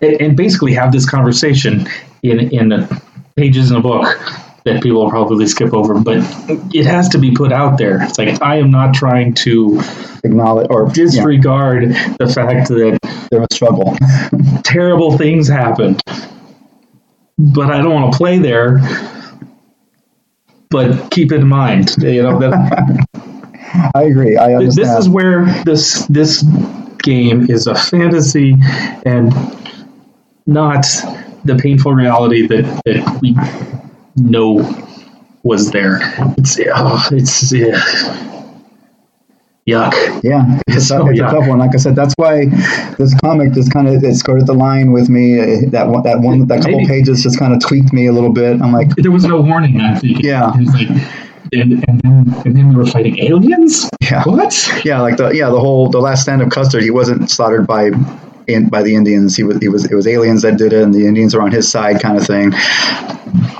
and, and basically have this conversation in in the pages in a book that people will probably skip over, but it has to be put out there. It's like I am not trying to Acknowledge or yeah, disregard the fact that there's a struggle. terrible things happened, but I don't want to play there. But keep in mind, you know that I agree. I understand. this is where this this game is a fantasy and not the painful reality that, that we know was there. It's oh, it's yeah. yuck. Yeah, it's, a, So, it's yeah. a tough one. Like I said, that's why this comic just kind of it skirted the line with me. That one, that one, that couple Maybe- pages just kind of tweaked me a little bit. I'm like, There was no warning. I think. Yeah. Like, and, and then and then we were fighting aliens. yeah, What? yeah, like the yeah the whole the last stand of Custer. He wasn't slaughtered by in, by the Indians. He was he was it was aliens that did it, and the Indians are on his side, kind of thing.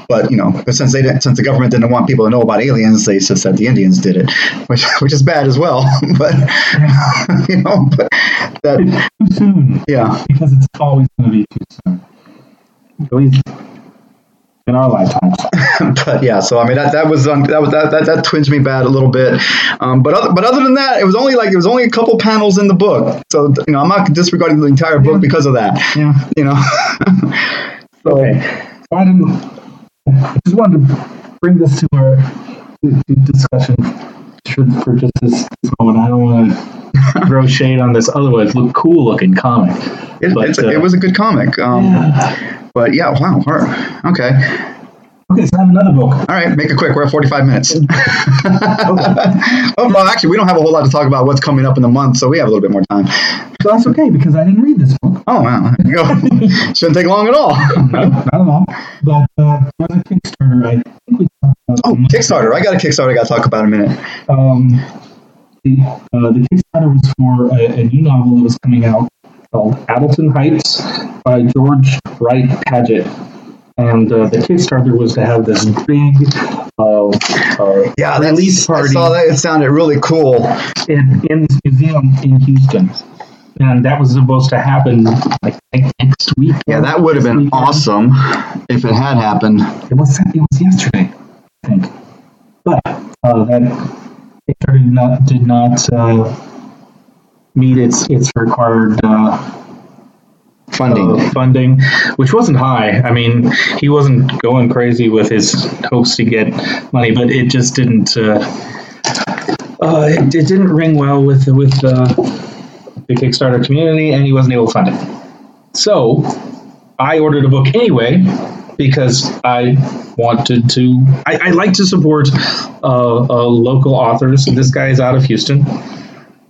But you know, but since they didn't, since the government didn't want people to know about aliens, they just said the Indians did it, which which is bad as well. but you know, but that Too soon. yeah. Because it's always going to be too soon. At least in our lifetimes. but yeah, so I mean that that was um, that was that, that that twinged me bad a little bit. Um, but other, but other than that, it was only like it was only a couple panels in the book. So you know, I'm not disregarding the entire book because of that. Yeah. You know. so Okay. So I didn't. I just wanted to bring this to our to- to discussion for, for just this, this moment. I don't want to throw shade on this otherwise look cool looking comic. it, But, uh, it was a good comic. Um, Yeah. But yeah, wow. right. Okay. Okay, so I have another book. All right, make it quick. We're at 45 minutes. oh, well, actually, we don't have a whole lot to talk about what's coming up in the month, so we have a little bit more time. So that's okay because I didn't read this book. Oh, wow. There you go. Shouldn't take long at all. No, not at all. But uh, a Kickstarter. I think we talked about. Oh, Kickstarter. I got a Kickstarter I got to talk about in a minute. Um, the, uh, the Kickstarter was for a, a new novel that was coming out called Appleton Heights by George Wright Padgett. And uh, the Kickstarter was to have this big uh, uh, Yeah, release I party saw that. It sounded really cool. in, in this museum in Houston. And that was supposed to happen like next week. Yeah, that would have been Weekend. awesome if it had happened. It was it was yesterday, I think. But uh, that Kickstarter did not did not uh, meet its its required uh, Funding. uh, funding, which wasn't high. I mean, he wasn't going crazy with his hopes to get money, but it just didn't. Uh, uh, it, it didn't ring well with with uh, the Kickstarter community, and he wasn't able to fund it. So, I ordered a book anyway because I wanted to. I, I like to support uh, uh, local authors. This guy is out of Houston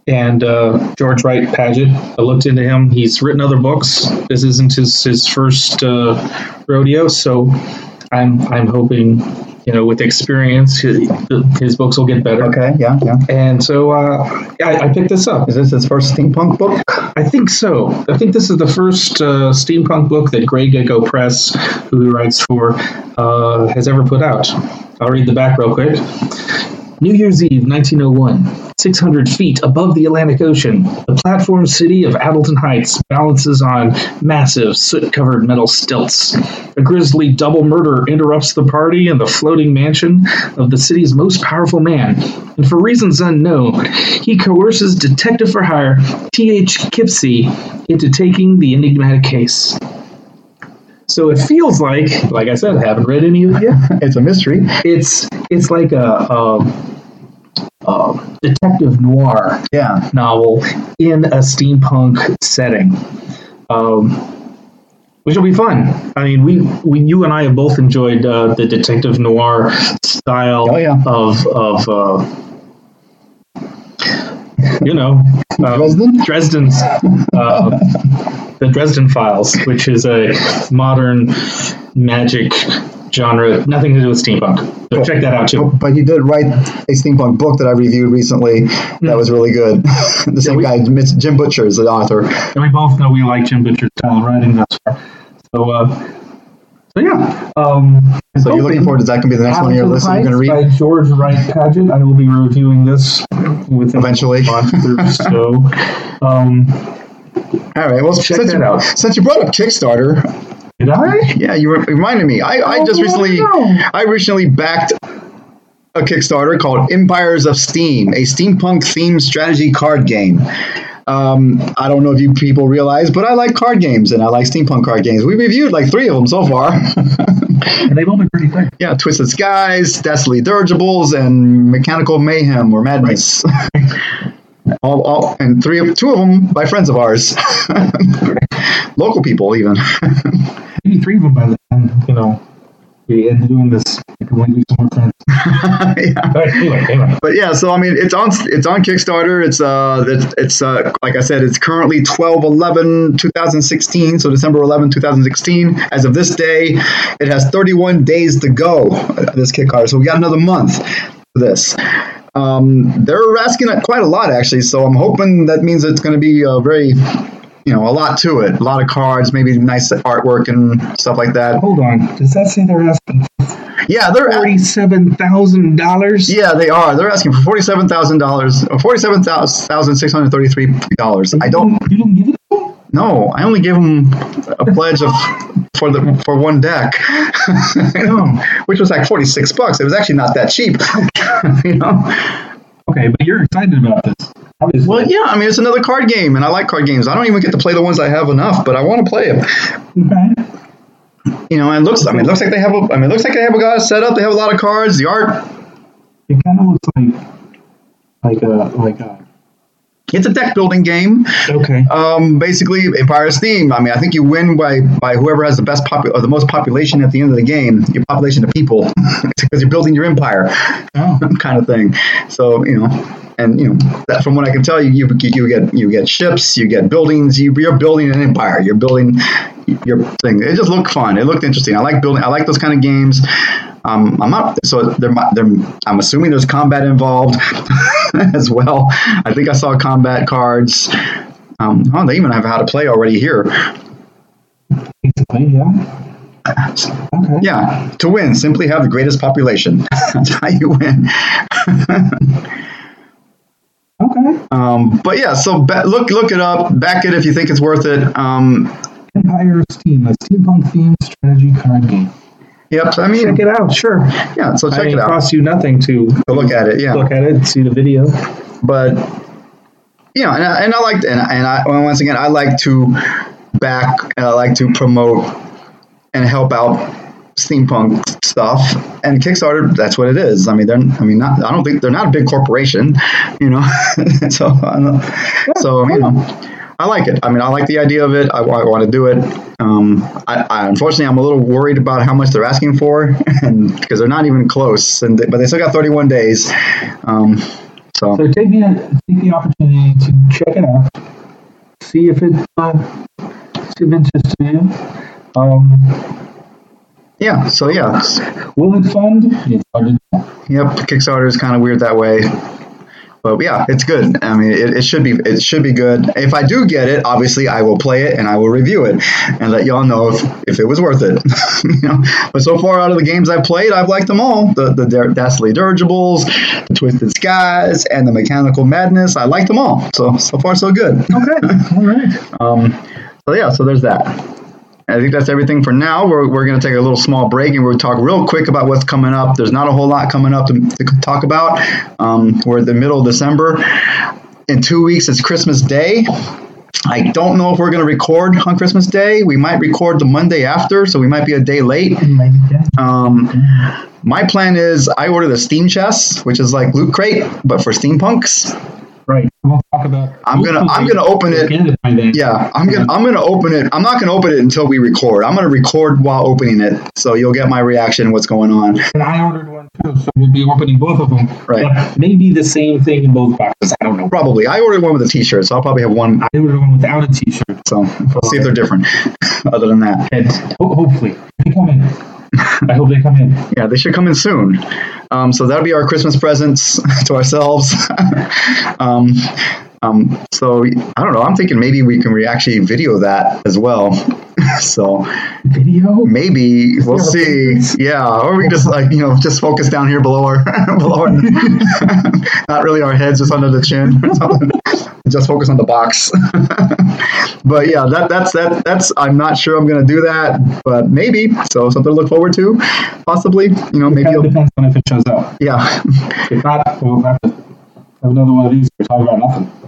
and uh, George Wright Padgett. I looked into him. He's written other books. This isn't his his first uh, rodeo, so I'm I'm hoping you know with experience his, his books will get better. Okay, yeah, yeah. And so uh, I, I picked this up. Is this his first steampunk book? I think so. I think this is the first uh, steampunk book that Grey Gecko Press, who he writes for, uh, has ever put out. I'll read the back real quick. New Year's Eve, 1901. 600 feet above the Atlantic Ocean, the platform city of Appleton Heights balances on massive, soot covered metal stilts. A grisly double murder interrupts the party in the floating mansion of the city's most powerful man, and for reasons unknown, he coerces detective for hire T.H. Kipsey into taking the enigmatic case. So it feels like, like I said, I haven't read any of it yet It's a mystery. it's it's like a, a, detective noir Yeah. novel in a steampunk setting, um, which will be fun. I mean, we, we you and I have both enjoyed uh, the detective noir style Oh, yeah. of of. Uh, you know, uh, Dresden? Dresden's, uh, the Dresden Files, which is a modern magic genre, nothing to do with steampunk. So check that out too. But you did write a steampunk book that I reviewed recently that was really good. the same we- guy, Jim Butcher, is the author. And we both know we like Jim Butcher's style of writing thus far. So, uh, so yeah. Um, So you're looking forward to that? Can be the next one on your list that you're going to read by George Wright Padgett. I will be reviewing this within Eventually. a month or so. Um, All right. Well, Check since that you, out. since you brought up Kickstarter, did I? yeah, you reminded me. I, I just Oh, recently, wow. I recently backed a Kickstarter called Empires of Steam, a steampunk themed strategy card game. Um, I don't know if you people realize, but I like card games and I like steampunk card games. We reviewed like three of them so far. And they've all been pretty quick. yeah, Twisted Skies, Destiny Dirigibles, and Mechanical Mayhem or Madness. all, all, and three of two of them by friends of ours, local people even. Maybe three of them by the time, you know, we end up doing this. Maybe one do some more friends. yeah. All right, anyway, anyway. But yeah, so I mean, it's on it's on Kickstarter. It's uh, it's, it's uh, like I said, it's currently 12 11 2016, so December 11 2016. As of this day, it has 31 days to go. This Kickstarter, so we got another month for this. Um, they're asking quite a lot actually, so I'm hoping that means it's going to be a very, you know, a lot to it. A lot of cards, maybe nice artwork and stuff like that. Hold on. Does that say they're asking Yeah, they're forty-seven thousand dollars? Yeah, they are. They're asking for forty-seven thousand dollars, or forty-seven thousand six hundred thirty-three dollars. I don't You didn't give it. Know. I only gave him a pledge of for the for one deck, which was like forty-six bucks. It was actually not that cheap, you know. Okay, but you're excited about this. Obviously. Well, yeah. I mean, it's another card game, and I like card games. I don't even get to play the ones I have enough, but I want to play them. Okay. You know, and it looks. I mean, it looks like they have. A, I mean, it looks like they have a guy set up. They have a lot of cards. The art. It kind of looks like like a like a. It's a deck building game. Okay. um, basically Empire Steam. I mean, I think you win by by whoever has the best popu- or the most population at the end of the game. Your population of people, because you're building your empire, Oh. kind of thing. So you know. And you know that from what I can tell you, you you get you get ships, you get buildings. You, you're building an empire. You're building your thing. It just looked fun. It looked interesting. I like building. I like those kind of games. Um, I'm not so there. there I'm assuming there's combat involved as well. I think I saw combat cards. Um, oh, they even have how to play already here. Basically, yeah. Okay. Yeah, to win, simply have the greatest population. That's how you win. Okay. um, but yeah, so ba- look look it up, back it if you think it's worth it. Um, Empire Steam, a steampunk themed strategy card game. Yep, I mean, Check it out. Sure. yeah, so I check mean, it it out. costs you nothing to Go look at it. Yeah, look at it, see the video. but you know, and I, and I like and, I- and I once again I like to back and I like to promote and help out steampunk stuff and Kickstarter. That's what it is. I mean, they're I mean not I don't think they're not a big corporation, you know. so I don't- so you know. I like it. I mean, I like the idea of it. I, want to do it. Um, I, I, unfortunately, I'm a little worried about how much they're asking for, and because they're not even close. And they, but they still got 31 days. Um, so So take the take the opportunity to check it out, see if it uh, see if interest to you. Um, yeah, so yeah, will it fund? It's. Yep, Kickstarter is kind of weird that way. But yeah, it's good. I mean, it, it should be it should be good. If I do get it, obviously I will play it and I will review it and let y'all know if, if it was worth it. you know? But so far out of the games I've played, I've liked them all. The the Dar- Dastardly Dirigibles, the Twisted Skies, and the Mechanical Madness. I liked them all. So so far so good. Okay. All right. Um, so yeah, so there's that. I think that's everything for now. We're, we're going to take a little small break and we'll talk real quick about what's coming up. There's not a whole lot coming up to, to talk about. Um, we're in the middle of December. In two weeks, it's Christmas Day. I don't know if we're going to record on Christmas Day. We might record the Monday after, so we might be a day late. Um, my plan is I order the Steam chest, which is like Loot Crate, but for steampunks. We'll talk about. I'm gonna I'm gonna open it. Get it by then. Yeah, I'm gonna I'm gonna open it. I'm not gonna open it until we record. I'm gonna record while opening it, so you'll get my reaction, what's going on. And I ordered one too, so we'll be opening both of them. Right. But maybe the same thing in both boxes. I don't know. Probably. I ordered one with a T-shirt, so I'll probably have one. I ordered one without a T-shirt. So we'll see if they're different. Other than that, And ho- hopefully they come in. I hope they come in. yeah, they should come in soon. Um, so that'll be our Christmas presents to ourselves. um, um, so I don't know. I'm thinking maybe we can re- actually video that as well. so Video. maybe we'll see. Yeah, or we just like you know just focus down here below our below our not really our heads, just under the chin. or something. just focus on the box. but yeah, that that's that that's I'm not sure I'm gonna do that, but maybe. So something to look forward to, possibly. You know, maybe. I'll, depends on if it shows up. yeah. If not, we'll have to have another one of these. We're talking about nothing.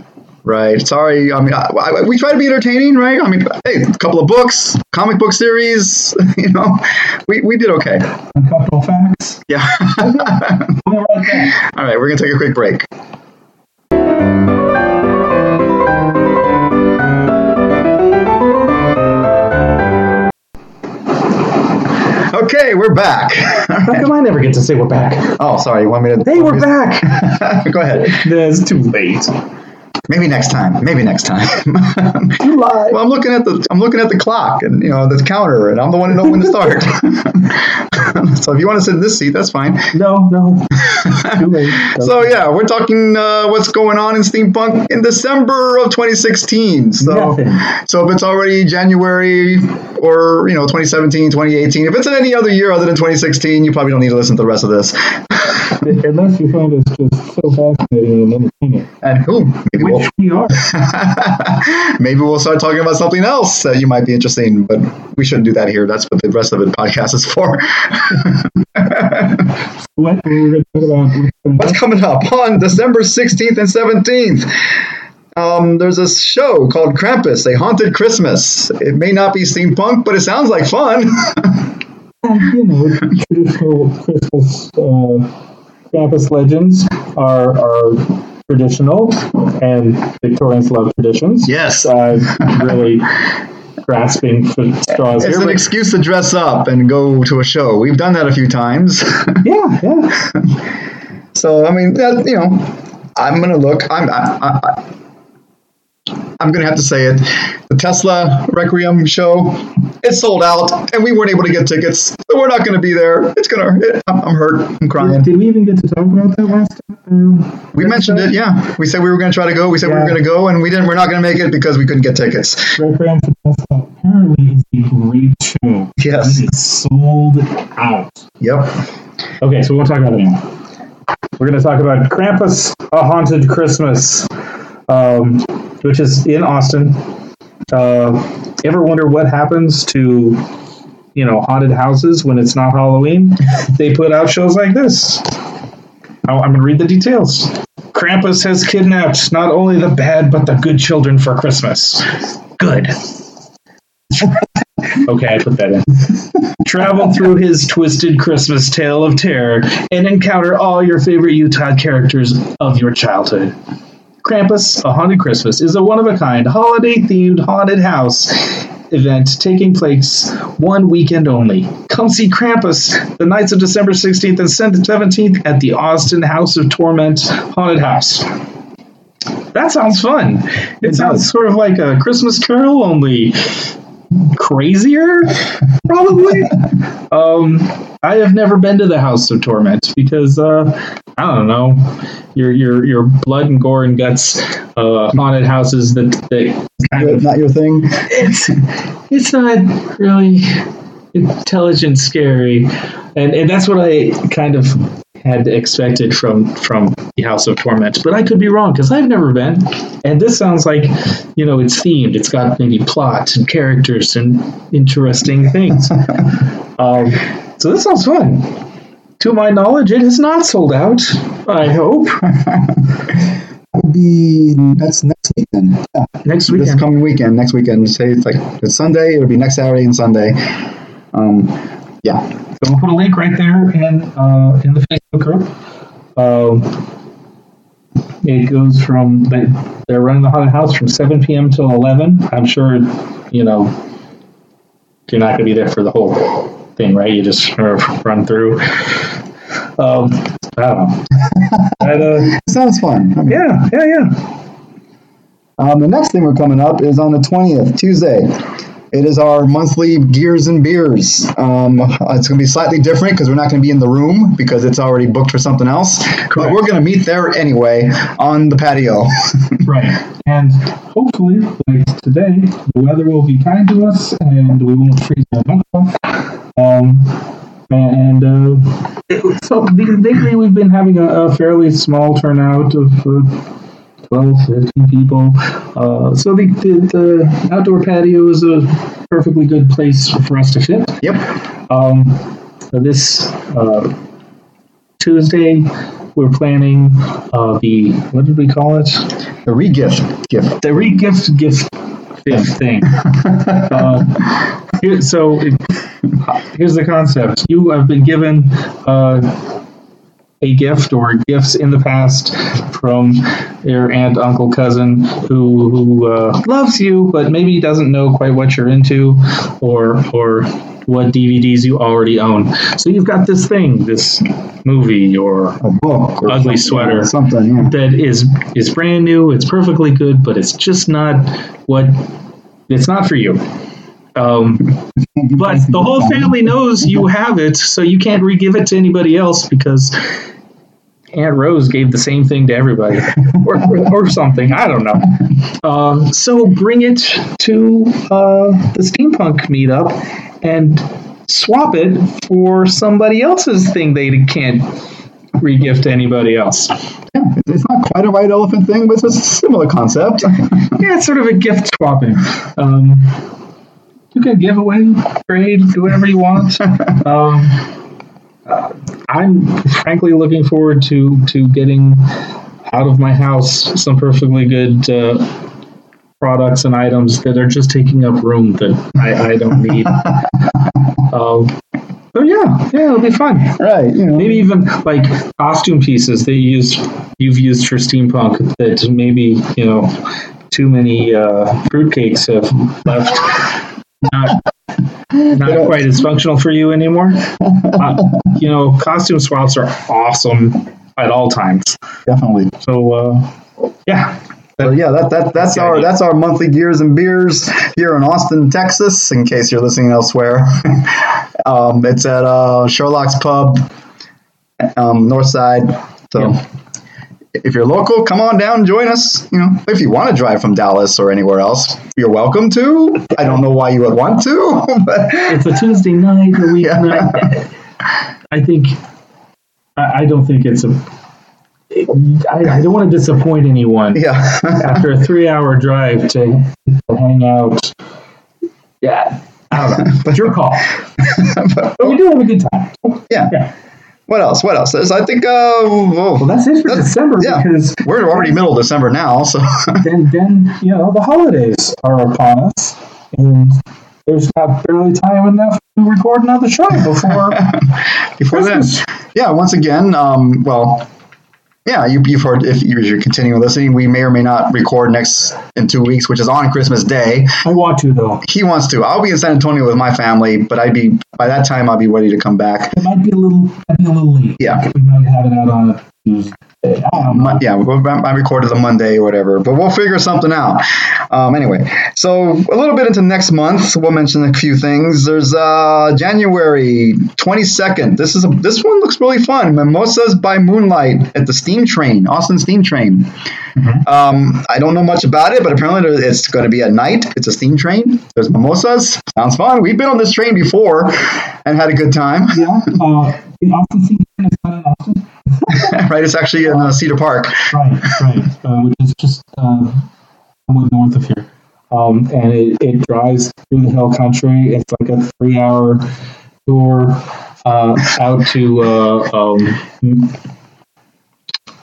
Right. Sorry. I mean, I, I, we try to be entertaining, right? I mean, hey, a couple of books, comic book series. You know, we, we did okay. Uncomfortable facts. Yeah. We'll right. All right, we're gonna take a quick break. Okay, we're back. How come I never get to say we're back? Oh, sorry. You want me to? Hey, we're back. Go ahead. It's too late. Maybe next time. Maybe next time. You lie. well, I'm looking at the I'm looking at the clock and you know the counter, and I'm the one who knows when to start. so if you want to sit in this seat, that's fine. No, no. Too late. So yeah, we're talking uh, what's going on in steampunk in December of 2016. So Nothing. so if it's already January or you know 2017, 2018, if it's in any other year other than 2016, you probably don't need to listen to the rest of this. Unless you find us just so fascinating and And who maybe we'll we are. maybe we'll start talking about something else that you might be interested in, but we shouldn't do that here. That's what the rest of the podcast is for. What we going to talk about? What's coming up on December 16th and 17th? Um, there's a show called Krampus, A Haunted Christmas. It may not be steampunk, but it sounds like fun. you know, traditional Christmas uh, Krampus legends are are traditional, and Victorians love traditions. yes. Uh, really grasping for straws It's here. an excuse to dress up and go to a show. We've done that a few times. yeah, yeah. so, I mean, that, you know, I'm going to look. I'm, I, I, I'm going to have to say it. The Tesla Requiem show, it sold out, and we weren't able to get tickets. So we're not going to be there. It's going to, I'm, I'm hurt. I'm crying. Did, did we even get to talk about that last time? We mentioned it, yeah. We said we were going to try to go. We said we were going to go, and we didn't. We're not going to make it because we couldn't get tickets. Requiem for Tesla apparently is a great show. Yes. And it's sold out. Yep. Okay, so we'll talk about it now. We're going to talk about Krampus, A Haunted Christmas, um, which is in Austin. Uh, ever wonder what happens to, you know, haunted houses when it's not Halloween? they put out shows like this. I- I'm going to read the details. Krampus has kidnapped not only the bad but the good children for Christmas. Good. okay, I put that in travel through his twisted Christmas tale of terror and encounter all your favorite Utah characters of your childhood. Krampus, A Haunted Christmas, is a one of a kind, holiday themed haunted house event taking place one weekend only. Come see Krampus the nights of December 16th and 17th at the Austin House of Torment Haunted House. That sounds fun. It sounds sort of like a Christmas carol, only crazier, probably. um, I have never been to the House of Torment because uh, I don't know your your your blood and gore and guts uh, haunted houses that that kind of Not your thing. it's it's not really intelligent scary and and that's what i kind of had expected from from the house of torment but i could be wrong because i've never been and this sounds like you know it's themed it's got maybe plot and characters and interesting things um, so this sounds fun to my knowledge it is not sold out i hope Would be that's next weekend. Yeah, next weekend. this coming weekend. Next weekend. Say it's like it's Sunday. It'll be next Saturday and Sunday. Um, yeah. So we'll put a link right there in uh, in the Facebook group. Um, it goes from they, they're running the haunted house from 7 p.m. till 11. I'm sure, you know, you're not going to be there for the whole thing, right? You just sort of run through. Um, I. But, uh, Sounds fun. Mean, yeah, yeah, yeah. Um, the next thing we're coming up is on the 20th, Tuesday. It is our monthly Gears and Beers. Um, it's going to be slightly different because we're not going to be in the room because it's already booked for something else. But we're going to meet there anyway on the patio. Right. And hopefully, like today the weather will be kind to us and we won't freeze our butts off. Um, and uh, so lately we've been having a, a fairly small turnout of uh, 12, 15 people. Uh, so the, the, the outdoor patio is a perfectly good place for us to fit. Yep. Um, so this uh, Tuesday, we're planning uh, the what did we call it? The regift gift. The re-gift gift gift thing. uh, here, so it, here's the concept: you have been given uh, a gift or gifts in the past from your aunt, uncle, cousin who who uh, loves you, but maybe doesn't know quite what you're into, or or what DVDs you already own. So you've got this thing, this movie or A book or Ugly something, sweater. or something. Yeah. that is is brand new. It's perfectly good, but it's just not what it's not for you. Um, but the whole family knows you have it, so you can't re-give it to anybody else because Aunt Rose gave the same thing to everybody, or, or something. I don't know. Um, so bring it to uh, the steampunk meetup and swap it for somebody else's thing they can't re-gift to anybody else. Yeah, it's not quite a white elephant thing, but it's a similar concept. Yeah, it's sort of a gift swapping. Um, you can give away, trade, do whatever you want. Um, uh, I'm frankly looking forward to to getting out of my house some perfectly good uh, products and items that are just taking up room that I, I don't need. um, so yeah, yeah, it'll be fun. right. You know. Maybe even like costume pieces that you use you've used for steampunk that maybe you know too many uh, fruitcakes have left not not quite as functional for you anymore. Uh, you know, costume swaps are awesome at all times. Definitely. So uh, yeah, So yeah, that, that that's our that's our monthly gears and beers here in Austin, Texas. In case you're listening elsewhere, um, it's at uh, Sherlock's Pub, um, North Side. So Yeah. If you're local, come on down, and join us. You know, if you want to drive from Dallas or anywhere else, you're welcome to. I don't know why you would want to, but it's a Tuesday night, a Yeah. weeknight. I think I, don't think it's a. I, I don't want to disappoint anyone. yeah, after a three hour drive to, hang out. Yeah, I don't know. But your call. But- But we do have a good time. yeah. Yeah. What else? What else? I think. Uh, oh, Well, that's it for That's- December yeah. because we're already middle of December now, so then, then you know the holidays are upon us, and there's not barely time enough to record another show before before then. Yeah, once again, um, well, yeah, you, you've heard if you're continuing listening, we may or may not record next in two weeks, which is on Christmas Day. I want to though. He wants to. I'll be in San Antonio with my family, but I'd be by that time I'll be ready to come back. It might be a little, be a little late. Yeah. we might have it out on a Tuesday. I don't know. Mon- yeah, we'll, I record as a Monday or whatever, but we'll figure something out. Um, anyway, so a little bit into next month, we'll mention a few things. There's uh, January 22nd. This is a, this one looks really fun. Mimosas by Moonlight at the Steam Train, Austin Steam Train. Um, I don't know much about it, but apparently it's going to be at night. It's a steam train. There's mimosas. Sounds fun. We've been on this train before and had a good time. Yeah, uh, the Austin Scene is not in Austin. right? It's actually in uh, Cedar Park. Right, right, uh, which is just uh, somewhat north of here. Um, and it, it drives through the hill country. It's like a three hour tour uh, out to, uh, um,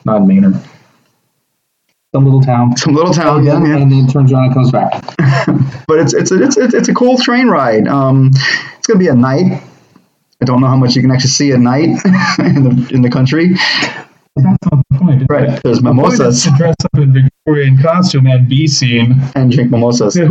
not Maynard, some little town. Some little town, yeah, yeah. and then turns around and comes back. but it's it's a, it's a, it's a cool train ride. Um, it's gonna be a night. I don't know how much you can actually see at night in the in the country. That's not the point. Right. There's The mimosas to dress up in Victorian costume and be seen. and drink mimosas.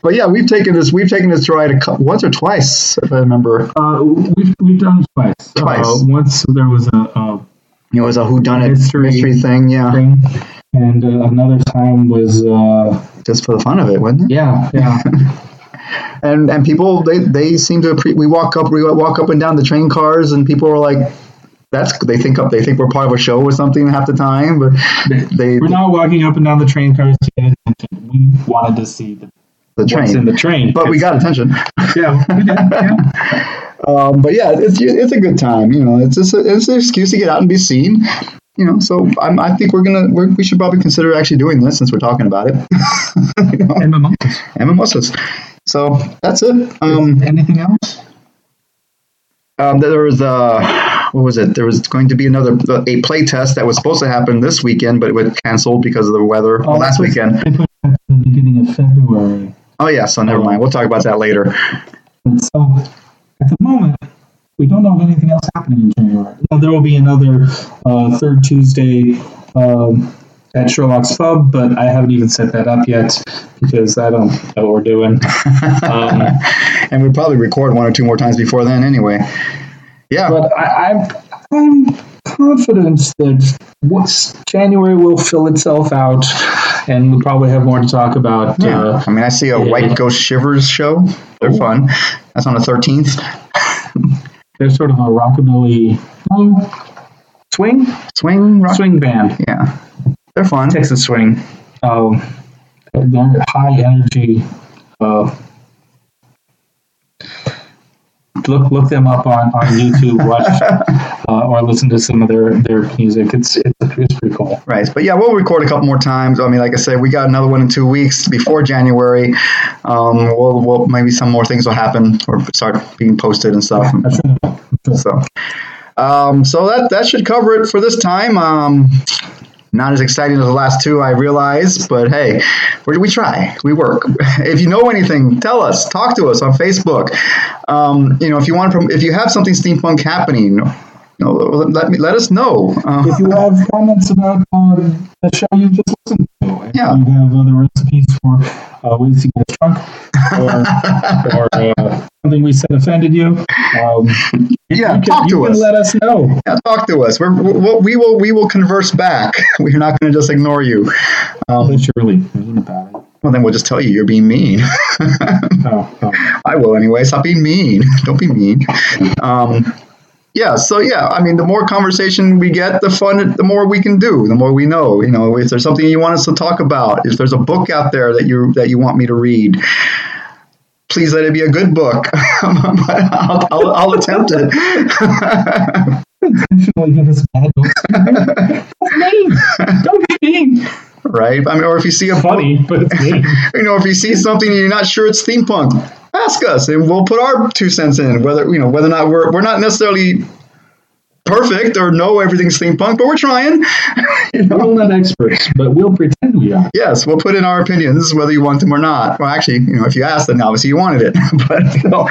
But yeah, we've taken this we've taken this ride a couple, once or twice, if I remember. Uh, we've we've done it twice. Twice. Uh, once there was a, a It was a whodunit Mystery. mystery, thing, yeah, thing, and uh, another time was uh, just for the fun of it, wasn't it? yeah yeah And and people they they seem to appre- we walk up we walk up and down the train cars and people are like. That's they think up they think we're part of a show or something half the time, but they We're not walking up and down the train cars to get attention. we wanted to see the, The what's in train. the train. But we got attention. yeah, we did, yeah. Um, but yeah, it's it's a good time. You know, it's just a, it's an excuse to get out and be seen. You know, so I'm, I think we're gonna we're, we should probably consider actually doing this since we're talking about it. you know, And mimosas. and mimosas. So that's it. Um, Anything else? um, there was uh, what was it? There was going to be another a play test that was supposed to happen this weekend, but it was canceled because of the weather well, last weekend. They put it at the beginning of February. Oh yeah, so never mind. We'll talk about that later. And so at the moment, we don't know of anything else happening in January. Now, there will be another uh, third Tuesday um, at Sherlock's Pub, but I haven't even set that up yet because I don't know what we're doing. Um, and we'll probably record one or two more times before then anyway. Yeah. but I, I'm I'm confident that what's January will fill itself out, and we'll probably have more to talk about. Yeah, Uh, I mean, I see a. White Ghost Shivers show. They're Ooh. fun. That's on the 13th. there's sort of a rockabilly no, swing Swing rock. swing band. Yeah, they're fun. Texas swing. Um, they're high energy. Uh, look look them up on, on YouTube. Watch uh, or listen to some of their, their music. It's, it's it's pretty cool. Right, but yeah, we'll record a couple more times. I mean, like I said, we got another one in two weeks before January. Um, we'll, we'll maybe some more things will happen or start being posted and stuff. So, um, so that that should cover it for this time. Um, not as exciting as the last two, I realize, but hey, we, we try, we work. If you know anything, tell us, talk to us on Facebook. Um, you know, if you want, to, if you have something steampunk happening, you know, let me let us know. Uh, if you have comments about uh, the show you just listened to, Yeah. you have other recipes for uh, ways to get drunk, or, or uh, something we said offended you, um, yeah, you can, talk you to can us. let us know. Yeah, talk to us. We're, we we will we will converse back. We're not going to just ignore you. Um, Unless you're really mean about it. well, then we'll just tell you you're being mean. Oh, oh. I will anyway. Stop being mean. Don't be mean. Um, yeah. So yeah, I mean, the more conversation we get, the fun, the more we can do, the more we know. You know, if there's something you want us to talk about, if there's a book out there that you that you want me to read. Please let it be a good book. I'll, I'll, I'll attempt it. intentionally give us bad notes. That's mean. Don't be mean. Right? I mean, or if you see a book, Funny, but it's you know, if you see something and you're not sure it's steampunk, ask us and we'll put our two cents in. Whether you know whether or not we're we're not necessarily perfect or know everything's steampunk, but we're trying. you know? We're not experts, but we'll pretend we are. Yes, we'll put in our opinions whether you want them or not. Well, actually, you know, if you asked, then obviously you wanted it. but you know,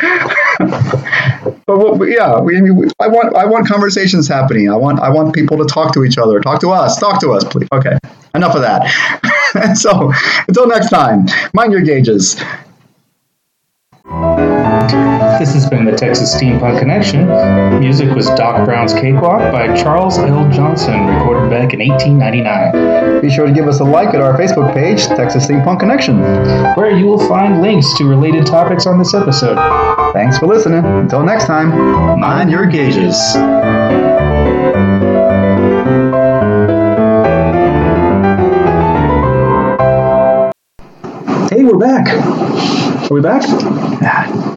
but what, yeah, we, we- I want I want conversations happening. I want I want people to talk to each other, talk to us, talk to us, please. Okay, enough of that. so until next time, mind your gauges. This has been the Texas Steampunk Connection. Music was Doc Brown's Cakewalk by Charles L. Johnson, recorded back in 1899, Be sure to give us a like at our Facebook page, Texas Steampunk Connection. where you will find links to related topics on this episode. Thanks for listening. Until next time, mind your gauges. We're back. Are we back?